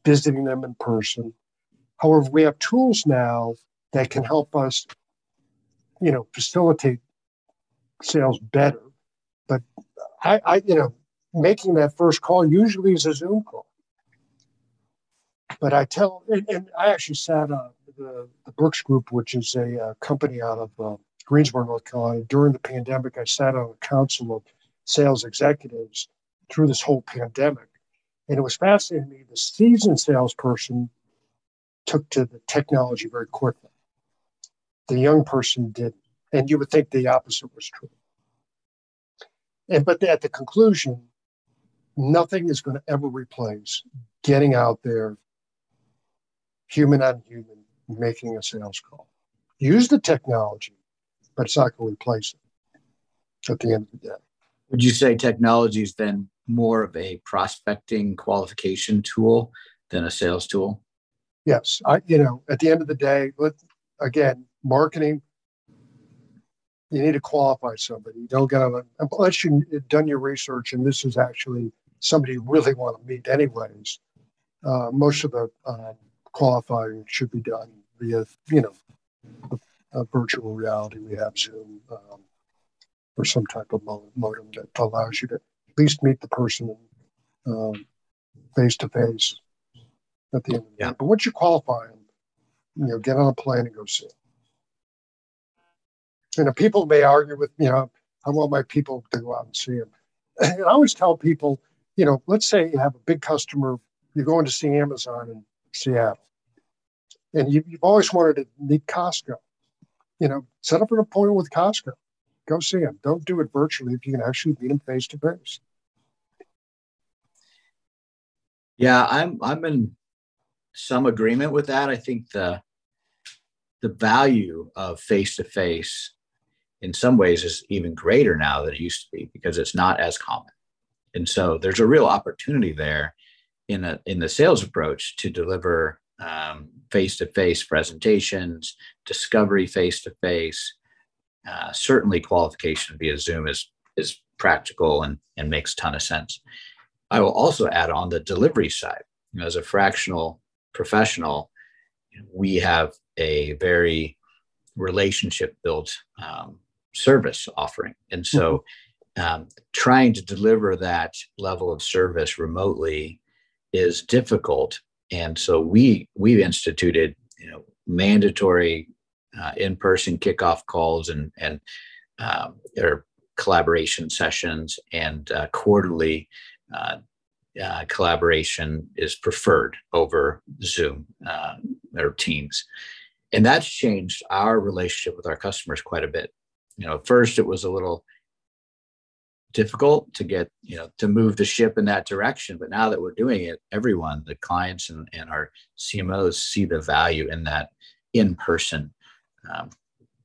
Speaker 2: visiting them in person. However, we have tools now that can help us, you know, facilitate sales better. But I, I you know, making that first call usually is a Zoom call. But I tell, and, and I actually sat on the, the Brooks Group, which is a uh, company out of uh, Greensboro, North Carolina. During the pandemic, I sat on a council of sales executives through this whole pandemic. And it was fascinating to me. The seasoned salesperson took to the technology very quickly. The young person didn't. And you would think the opposite was true. And but at the conclusion, nothing is going to ever replace getting out there human on human, making a sales call. Use the technology, but it's not going to replace it at the end of the day.
Speaker 1: Would you say technology is then more of a prospecting qualification tool than a sales tool?
Speaker 2: Yes, I you know at the end of the day, let again marketing. You need to qualify somebody. You don't get unless you've done your research and this is actually somebody you really want to meet anyways. Uh, most of the uh, qualifying should be done via you know a, virtual reality. We have Zoom um, or some type of modem that allows you to at least meet the person face to face at the end of the yeah. day. But once you qualify them, you know, get on a plane and go see them. You know, people may argue with, you know, I want my people to go out and see them. And (laughs) I always tell people, you know, let's say you have a big customer, you're going to see Amazon in Seattle, and you, have always wanted to meet Costco. You know, set up an appointment with Costco. Go see them. Don't do it virtually if you can actually meet them face to face.
Speaker 1: Yeah, I'm I'm in some agreement with that. I think the the value of face to face in some ways is even greater now than it used to be because it's not as common. And so there's a real opportunity there in a in the sales approach to deliver face to face presentations, discovery face to face. Certainly, qualification via Zoom is is practical and and makes a ton of sense. I will also add on the delivery side. You know, as a fractional professional, we have a very relationship built um, service offering. And so mm-hmm. um, trying to deliver that level of service remotely is difficult. And so we we've instituted you know mandatory uh, in-person kickoff calls and and um, or collaboration sessions and uh, quarterly uh, uh, collaboration is preferred over Zoom uh, or Teams. And that's changed our relationship with our customers quite a bit. You know, first it was a little difficult to get, you know, to move the ship in that direction. But now that we're doing it, everyone, the clients and, and our CMOs see the value in that in person um,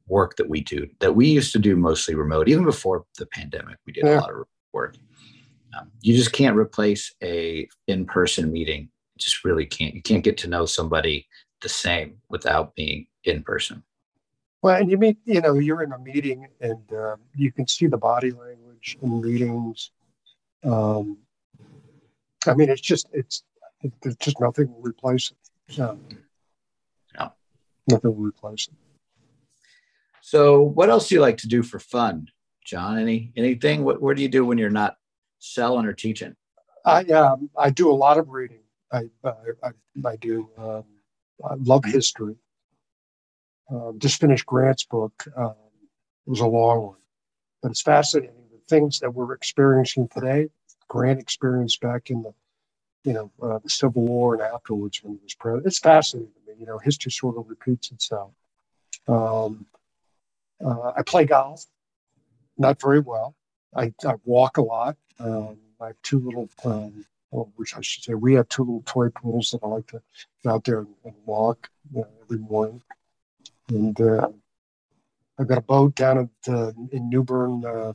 Speaker 1: work that we do, that we used to do mostly remote. Even before the pandemic, we did yeah. a lot of work. Um, you just can't replace a in-person meeting. You just really can't. You can't get to know somebody the same without being in person.
Speaker 2: Well, and you meet, you know, you're in a meeting and uh, you can see the body language in meetings. Um, I mean, it's just, it's, it, there's just nothing will replace it. Um, no. Nothing will replace it.
Speaker 1: So, what else do you like to do for fun, John? Any anything? What what do you do when you're not selling or teaching?
Speaker 2: I um, I do a lot of reading. I I, I, I do. Um, I love history. Um, just finished Grant's book. Um, it was a long one, but it's fascinating. Things that we're experiencing today, Grant experienced back in the, you know, uh, the Civil War and afterwards when he was president. It's fascinating to me. You know, history sort of repeats itself. Um, uh, I play golf, not very well. I, I walk a lot. Um, I have two little, um, well, which I should say, we have two little toy poodles that I like to get out there and, and walk you know, every morning. And uh, I've got a boat down at, uh, in New Bern, uh,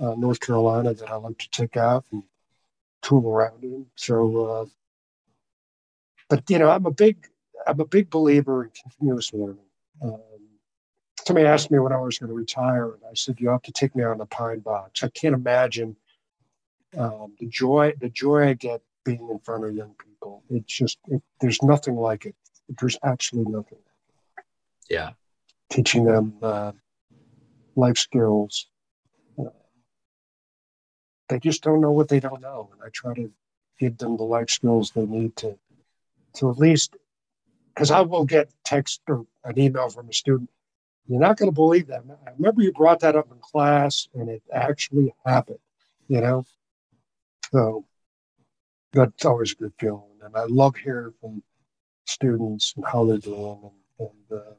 Speaker 2: uh, North Carolina that I like to take out and tool around in. So, uh, but you know, I'm a big, I'm a big believer in continuous learning. Um, somebody asked me when I was going to retire, and I said, "You have to take me on the pine box." I can't imagine um, the joy, the joy I get being in front of young people. It's just, it, there's nothing like it. There's absolutely nothing.
Speaker 1: Yeah,
Speaker 2: teaching them uh, life skills. They just don't know what they don't know, and I try to give them the life skills they need to, to at least, because I will get text or an email from a student you're not going to believe that. I remember you brought that up in class, and it actually happened. You know, so that's always a good feeling. And I love hearing from students and how they're doing. And, and uh,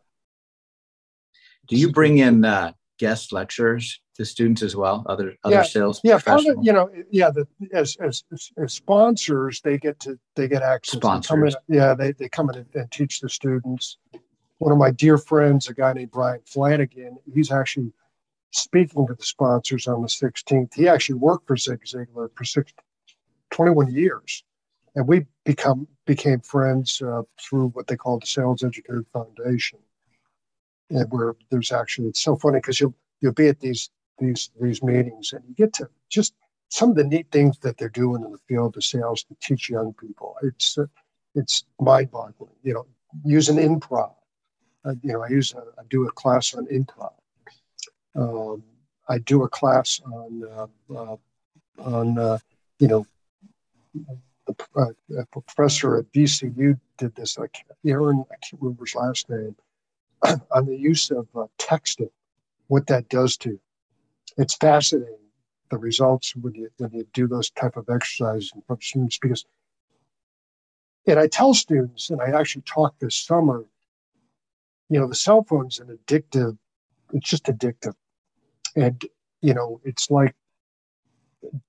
Speaker 1: do you bring in uh, guest lecturers to students as well? Other other
Speaker 2: yeah,
Speaker 1: sales
Speaker 2: yeah, professionals? you know, yeah. The, as, as as sponsors, they get to they get access.
Speaker 1: Sponsors,
Speaker 2: in, yeah, they they come in and, and teach the students one of my dear friends, a guy named Brian Flanagan, he's actually speaking to the sponsors on the 16th. He actually worked for Zig Ziglar for six, 21 years, and we become became friends uh, through what they call the Sales Education Foundation, where there's actually it's so funny because you'll you'll be at these these these meetings and you get to just some of the neat things that they're doing in the field of sales to teach young people. It's uh, it's mind-boggling. You know, using improv. Uh, you know, I use a, I do a class on improv. Um, I do a class on uh, uh on uh, you know the uh, professor at VCU did this. I can't, Aaron, I can't remember his last name (clears throat) on the use of uh, texting, what that does to you. It's fascinating the results when you when you do those type of exercises of students because and I tell students, and I actually talked this summer, you know, the cell phone's an addictive, it's just addictive. And, you know, it's like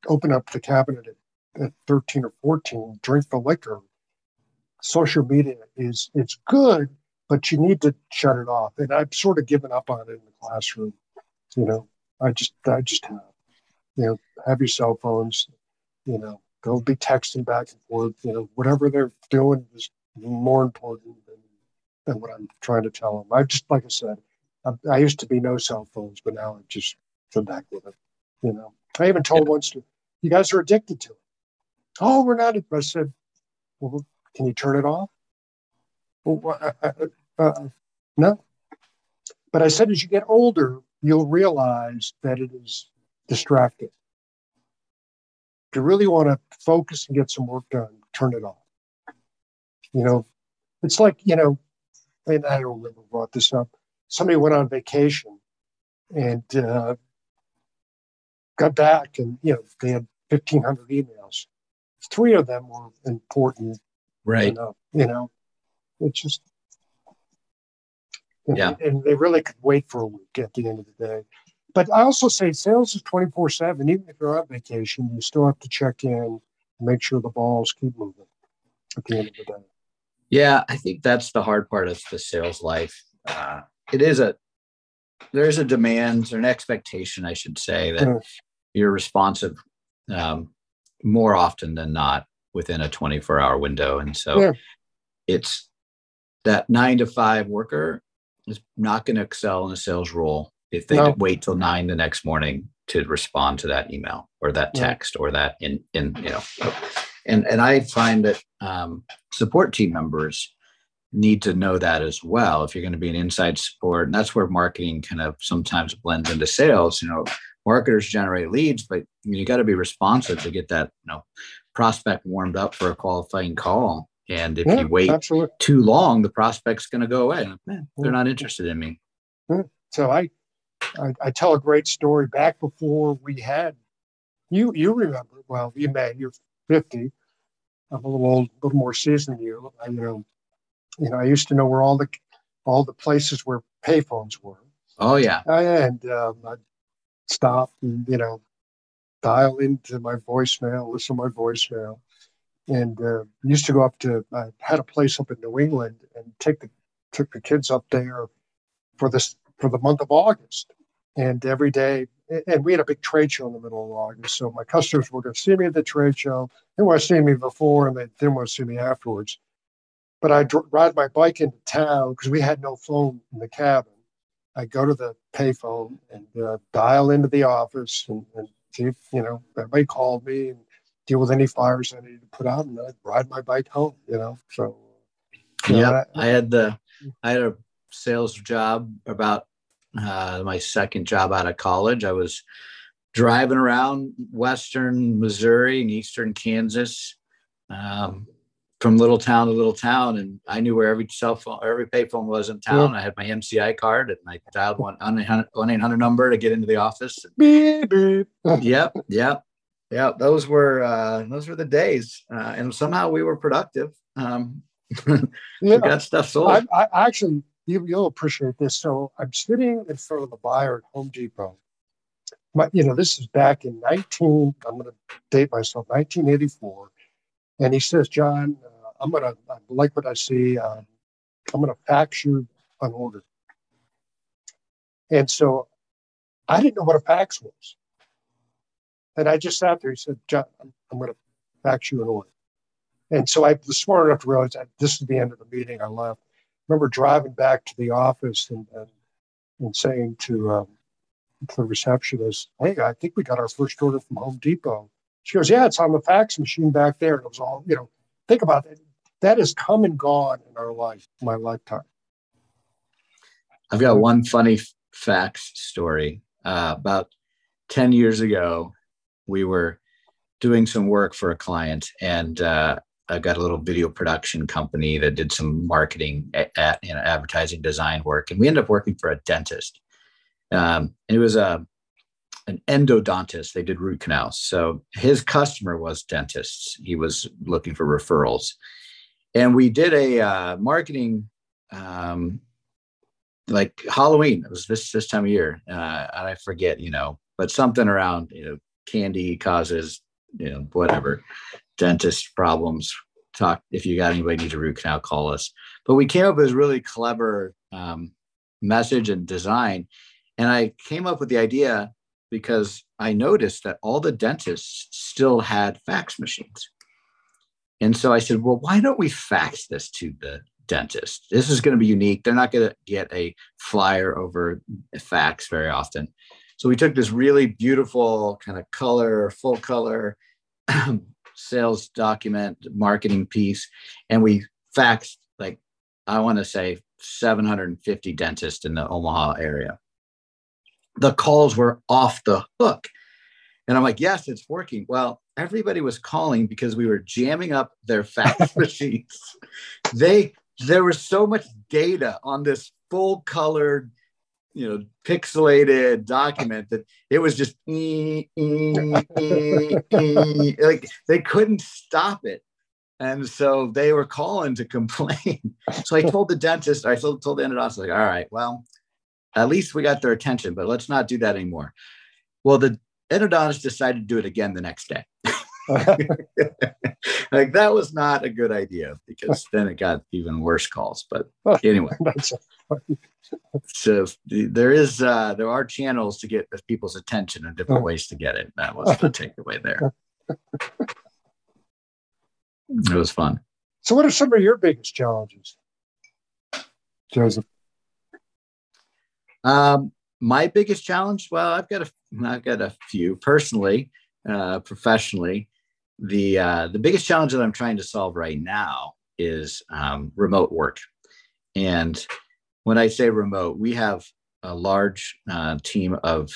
Speaker 2: open up the cabinet at, at 13 or 14, drink the liquor. Social media is it's good, but you need to shut it off. And I've sort of given up on it in the classroom. You know, I just I just have. You know, have your cell phones, you know, Go be texting back and forth. You know, whatever they're doing is more important than, than what I'm trying to tell them. I just, like I said, I, I used to be no cell phones, but now I'm just come back with it. You know, I even told yeah. once to, you guys are addicted to it. Oh, we're not. I said, well, can you turn it off? Well, (laughs) uh, uh, no. But I said, as you get older, you'll realize that it is distracting. If you really want to focus and get some work done, turn it off. You know, it's like, you know, and I don't remember brought this up. Somebody went on vacation and uh, got back, and, you know, they had 1,500 emails. Three of them were important.
Speaker 1: Right.
Speaker 2: Enough, you know, it's just,
Speaker 1: yeah.
Speaker 2: And they really could wait for a week at the end of the day. But I also say sales is 24 7. Even if you're on vacation, you still have to check in, make sure the balls keep moving at the end of the day.
Speaker 1: Yeah, I think that's the hard part of the sales life. Uh, it is a, there's a demand or an expectation, I should say, that you're responsive um, more often than not within a 24 hour window. And so yeah. it's that nine to five worker is not going to excel in a sales role if they no. wait till nine the next morning to respond to that email or that text or that in in you know. And and i find that um, support team members need to know that as well. If you're going to be an inside support and that's where marketing kind of sometimes blends into sales you know marketers generate leads but you got to be responsive to get that you know prospect warmed up for a qualifying call and if yeah, you wait absolutely. too long the prospect's going to go away Man, they're not interested in me
Speaker 2: so i I, I, tell a great story back before we had you. You remember? Well, you may. You're 50. I'm a little old, a little more seasoned than you. I, you know, you know. I used to know where all the all the places where payphones were.
Speaker 1: Oh yeah.
Speaker 2: And um, I'd stop and you know dial into my voicemail, listen to my voicemail, and uh, used to go up to. I had a place up in New England and take the took the kids up there for this for the month of August. And every day, and we had a big trade show in the middle of August. So my customers were going to see me at the trade show. They want to see me before and they didn't want to see me afterwards. But I'd ride my bike into town because we had no phone in the cabin. I'd go to the payphone and uh, dial into the office and, and see if, you know, everybody called me and deal with any fires I needed to put out. And I'd ride my bike home, you know. So,
Speaker 1: yeah, I, I had the, I had a sales job about uh, my second job out of college. I was driving around western Missouri and eastern Kansas, um, from little town to little town, and I knew where every cell phone, every payphone was in town. Yeah. I had my MCI card, and I dialed one one eight hundred number to get into the office. Beep, beep. (laughs) yep, yep, yep. Those were uh, those were the days, uh, and somehow we were productive. Um, (laughs) yeah. we got stuff sold.
Speaker 2: I, I actually you, will appreciate this. So I'm sitting in front of the buyer at Home Depot. My, you know, this is back in 19, I'm going to date myself, 1984. And he says, John, uh, I'm going to, I like what I see. Um, I'm going to fax you an order. And so I didn't know what a fax was. And I just sat there. He said, John, I'm, going to fax you an order. And so I was smart enough to realize that this is the end of the meeting. I left. I remember driving back to the office and, and, and saying to, um, the receptionist, Hey, I think we got our first order from Home Depot. She goes, Yeah, it's on the fax machine back there. And it was all, you know, think about it. That has come and gone in our life, my lifetime.
Speaker 1: I've got one funny fax story. Uh, about 10 years ago, we were doing some work for a client, and uh, I got a little video production company that did some marketing, at, you know, advertising design work, and we ended up working for a dentist. Um, it was a an endodontist. They did root canals. So his customer was dentists. He was looking for referrals, and we did a uh, marketing um, like Halloween. It was this this time of year, uh, and I forget, you know, but something around you know candy causes you know whatever dentist problems. Talk if you got anybody needs a root canal, call us. But we came up with this really clever um, message and design, and I came up with the idea because I noticed that all the dentists still had fax machines. And so I said, well, why don't we fax this to the dentist. This is going to be unique. They're not going to get a flyer over fax very often. So we took this really beautiful kind of color, full color (clears throat) sales document, marketing piece, and we faxed like, I want to say 750 dentists in the Omaha area. The calls were off the hook. And I'm like, yes, it's working. Well, everybody was calling because we were jamming up their fax (laughs) machines. They there was so much data on this full colored you know pixelated document that it was just like they couldn't stop it. And so they were calling to (laughs) complain. So i told the dentist i told, told the endodontist like all right well at least we got their attention but let's not do that anymore. Well the endodontist decided to do it again the next day (laughs) (laughs) like that was not a good idea because (laughs) then it got even worse calls. But anyway, (laughs) so there is uh, there are channels to get people's attention and different ways to get it. That was the takeaway there. It was fun.
Speaker 2: So, what are some of your biggest challenges, Joseph?
Speaker 1: Um, my biggest challenge, well, I've got a, I've got a few personally, uh, professionally the uh, the biggest challenge that I'm trying to solve right now is um, remote work. And when I say remote, we have a large uh, team of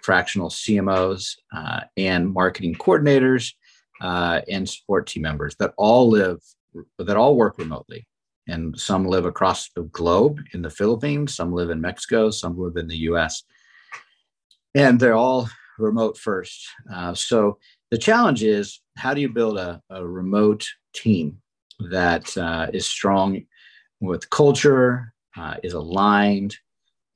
Speaker 1: fractional CMOs uh, and marketing coordinators uh, and support team members that all live that all work remotely. And some live across the globe in the Philippines, some live in Mexico, some live in the U.S. And they're all remote first. Uh, so the challenge is how do you build a, a remote team that uh, is strong with culture, uh, is aligned,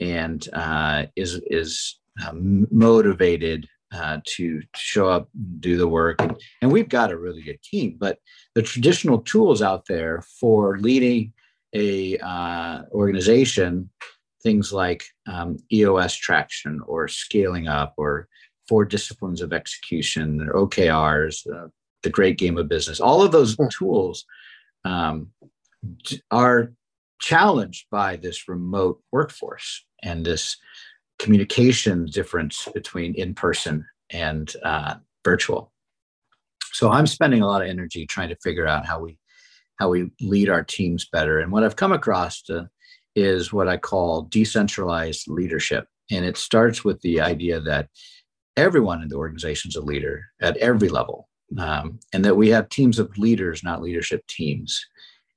Speaker 1: and uh, is is um, motivated uh, to show up, do the work, and, we've got a really good team. But the traditional tools out there for leading a uh, organization, things like um, EOS traction or scaling up or four disciplines of execution, or OKRs, uh, the great game of business. All of those tools um, are challenged by this remote workforce and this communication difference between in person and uh, virtual. So I'm spending a lot of energy trying to figure out how we how we lead our teams better. And what I've come across to, is what I call decentralized leadership, and it starts with the idea that everyone in the organization is a leader at every level, um, and that we have teams of leaders, not leadership teams,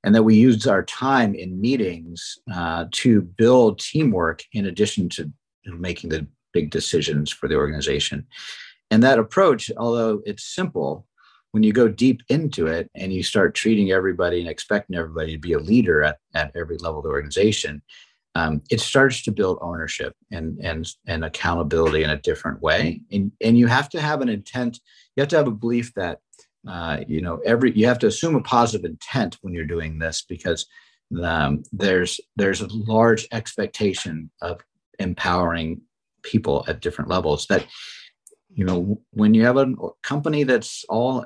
Speaker 1: and that we use our time in meetings uh, to build teamwork in addition to making the big decisions for the organization. And that approach, although it's simple, when you go deep into it and you start treating everybody and expecting everybody to be a leader at, at every level of the organization, um, it starts to build ownership and and and accountability in a different way. And and you have to have an intent. You have to have a belief that uh, you know every. You have to assume a positive intent when you're doing this because um, there's there's a large expectation of empowering people at different levels that you know when you have a company that's all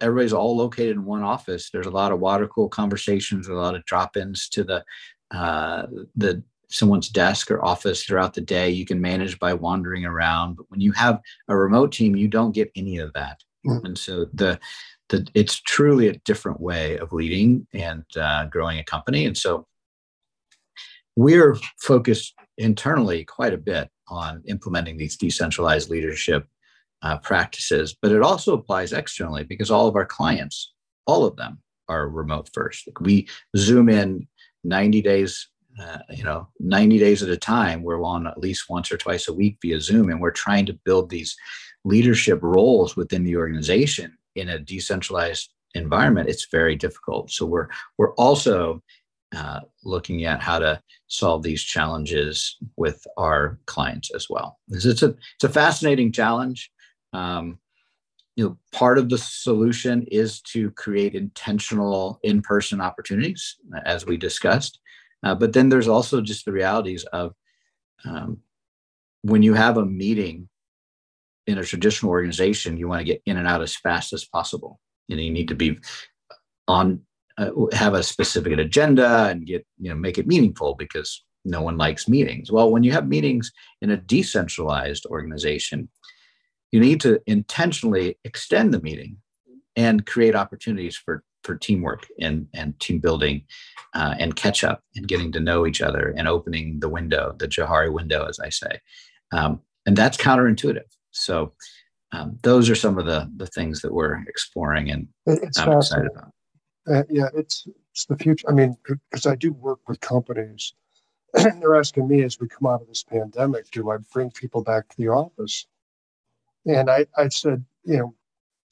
Speaker 1: everybody's all located in one office there's a lot of water cool conversations a lot of drop-ins to the uh, the someone's desk or office throughout the day you can manage by wandering around but when you have a remote team you don't get any of that mm-hmm. and so the the it's truly a different way of leading and uh, growing a company and so we're focused internally quite a bit on implementing these decentralized leadership uh, practices, but it also applies externally because all of our clients, all of them, are remote first. We zoom in 90 days, uh, you know, 90 days at a time. We're on at least once or twice a week via Zoom, and we're trying to build these leadership roles within the organization in a decentralized environment. It's very difficult. So we're we're also uh, looking at how to solve these challenges with our clients as well. It's a it's a fascinating challenge. Um, you know, part of the solution is to create intentional in-person opportunities, as we discussed. Uh, but then there's also just the realities of um, when you have a meeting in a traditional organization, you want to get in and out as fast as possible. You know, you need to be on uh, have a specific agenda and get you know make it meaningful because no one likes meetings. Well, when you have meetings in a decentralized organization, you need to intentionally extend the meeting and create opportunities for for teamwork and and team building uh, and catch up and getting to know each other and opening the window, the Johari window, as I say, um, and that's counterintuitive. So. Um, those are some of the the things that we're exploring and it's I'm excited about.
Speaker 2: Uh, yeah, it's it's the future. I mean, because I do work with companies, and (clears throat) they're asking me as we come out of this pandemic, do I bring people back to the office? And I, I said, you know,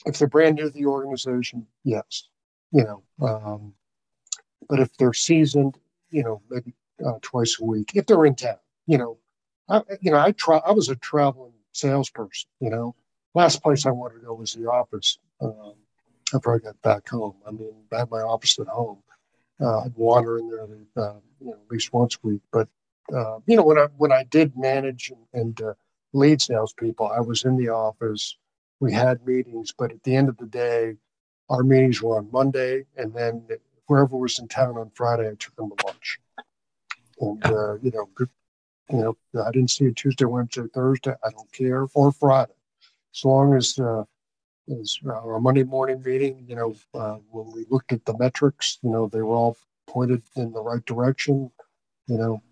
Speaker 2: if they're brand new to the organization, yes, you know, um, but if they're seasoned, you know, maybe uh, twice a week, if they're in town, you know, I, you know, I try. I was a traveling salesperson. You know, last place I wanted to go was the office. Um, after I got back home. I mean, I had my office at home. Uh, I'd wander in there, uh, you know, at least once a week. But uh, you know, when I when I did manage and, and uh, lead salespeople, I was in the office. We had meetings, but at the end of the day, our meetings were on Monday, and then wherever was in town on Friday, I took them to lunch. And uh, you know, you know, I didn't see it Tuesday, Wednesday, Thursday. I don't care, or Friday, as long as uh, is our Monday morning meeting. You know, uh, when we looked at the metrics, you know, they were all pointed in the right direction. You know,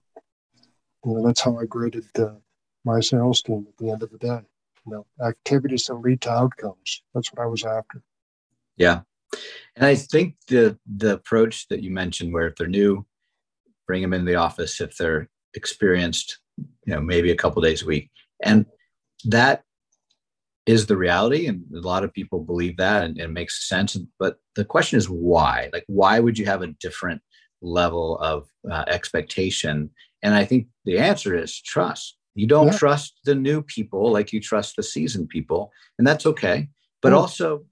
Speaker 2: you know that's how I graded uh, my sales team at the end of the day. You know, activities that lead to outcomes. That's what I was after.
Speaker 1: Yeah, and I think the the approach that you mentioned, where if they're new, bring them in the office. If they're experienced, you know, maybe a couple days a week, and that is the reality and a lot of people believe that and, it makes sense but the question is why like why would you have a different level of uh, expectation and i think the answer is trust you don't yeah. trust the new people like you trust the seasoned people and that's okay. But yeah. also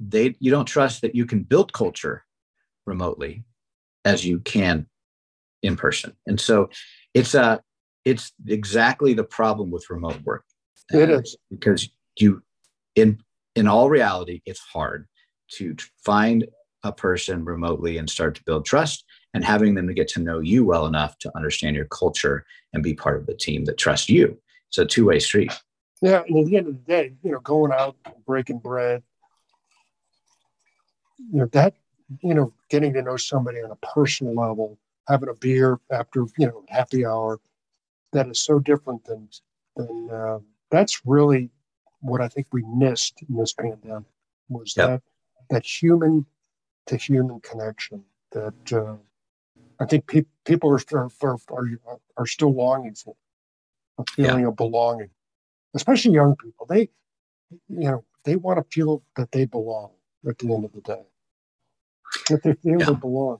Speaker 1: they you don't trust that you can build culture remotely as you can in person. And so it's a uh, it's exactly the problem with remote work.
Speaker 2: It is.
Speaker 1: because you in in all reality it's hard to find a person remotely and start to build trust and having them to get to know you well enough to understand your culture and be part of the team that trusts you it's a two-way street
Speaker 2: yeah and at the end of the day you know going out breaking bread you know that you know getting to know somebody on a personal level having a beer after you know happy hour that is so different than than uh, that's really what I think we missed in this pandemic was yep. that that human to human connection that uh, I think pe- people are, are, are, are still longing for a feeling yeah. of belonging, especially young people. They, you know, they want to feel that they belong at the end of the day. If they feel yeah. they belong,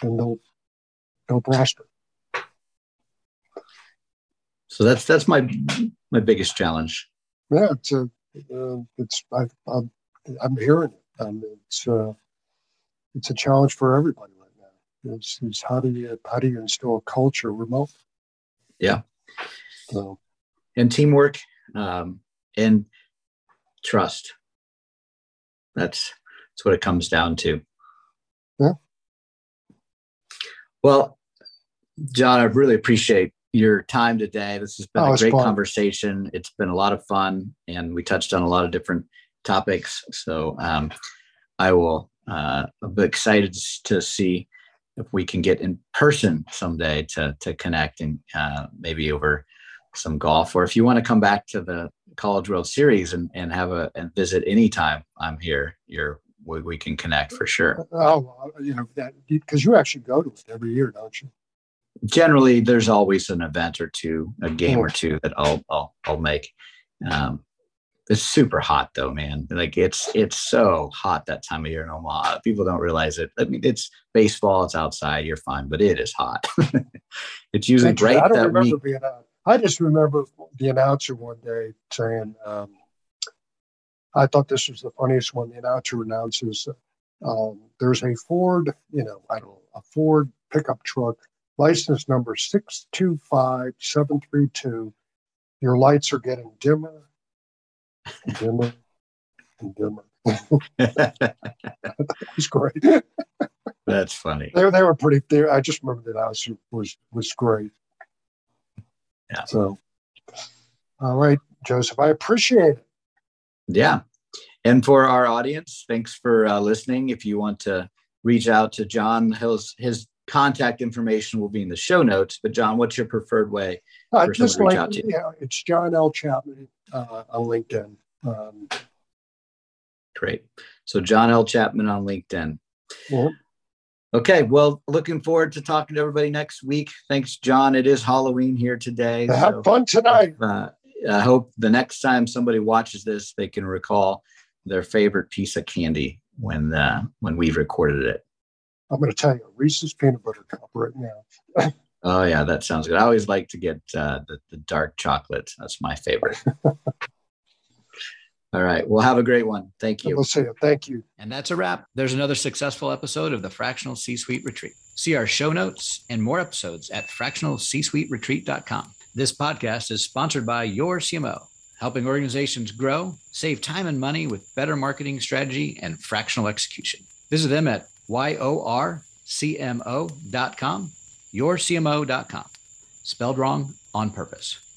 Speaker 2: then they'll they'll prosper.
Speaker 1: So that's that's my my biggest challenge
Speaker 2: yeah, it's a, uh, it's I, I'm, I'm hearing it. and it's uh, it's a challenge for everybody It's, it's how do you how do you instill culture remote?
Speaker 1: Yeah.
Speaker 2: So
Speaker 1: and teamwork um, and trust. That's that's what it comes down to.
Speaker 2: Yeah.
Speaker 1: Well, John, I really appreciate your time today. This has been
Speaker 2: Oh,
Speaker 1: a great
Speaker 2: fun.
Speaker 1: conversation. It's been a lot of fun, and we touched on a lot of different topics. So um, I will. Uh, I'm excited to see if we can get in person someday to to connect and uh, maybe over some golf, or if you want to come back to the College World Series and, and have a and visit anytime I'm here, you're we, we can connect for sure.
Speaker 2: Oh, well, you know that because you actually go to it every year, don't you?
Speaker 1: generally there's always an event or two, a game or two that I'll I'll I'll make. Um, it's super hot though, man. Like it's it's so hot that time of year in Omaha. People don't realize it. I mean, it's baseball, it's outside, you're fine, but it is hot. (laughs) it's usually great
Speaker 2: I don't
Speaker 1: that
Speaker 2: remember
Speaker 1: week.
Speaker 2: being out. I just remember the announcer one day saying, um, "I thought this was the funniest one." The announcer announces, um, "There's a Ford, you know, I don't know, a Ford pickup truck, license number six two five seven three two. Your lights are getting dimmer, and dimmer, and dimmer." It's great.
Speaker 1: That's funny.
Speaker 2: they, they were pretty. They, I just remember that announcer was was great.
Speaker 1: Yeah.
Speaker 2: So, all right, Joseph, I appreciate it.
Speaker 1: Yeah. And for our audience, thanks for uh, listening. If you want to reach out to John, his his contact information will be in the show notes. But John, what's your preferred way?
Speaker 2: I
Speaker 1: For someone to reach
Speaker 2: like,
Speaker 1: out to you.
Speaker 2: yeah, it's John L. Chapman uh, on LinkedIn. Um,
Speaker 1: Great. So John L. Chapman on LinkedIn.
Speaker 2: yeah.
Speaker 1: Okay. Well, looking forward to talking to everybody next week. Thanks, John. It is Halloween here today.
Speaker 2: Have
Speaker 1: so,
Speaker 2: fun tonight.
Speaker 1: uh, I hope the next time somebody watches this, they can recall their favorite piece of candy when uh, when we recorded it.
Speaker 2: I'm going to tell you, a Reese's peanut butter cup right now. (laughs)
Speaker 1: Oh yeah, that sounds good. I always like to get uh, the, the dark chocolate. That's my favorite. (laughs) All right. Well, have a great one. Thank you.
Speaker 2: We'll see you. Thank you.
Speaker 3: And that's a wrap. There's another successful episode of the Fractional C Suite Retreat. See our show notes and more episodes at fractionalcsuiteretreat.com. This podcast is sponsored by YorCMO, helping organizations grow, save time and money with better marketing strategy and fractional execution. Visit them at yorcmo.com, yourcmo.com. Spelled wrong on purpose.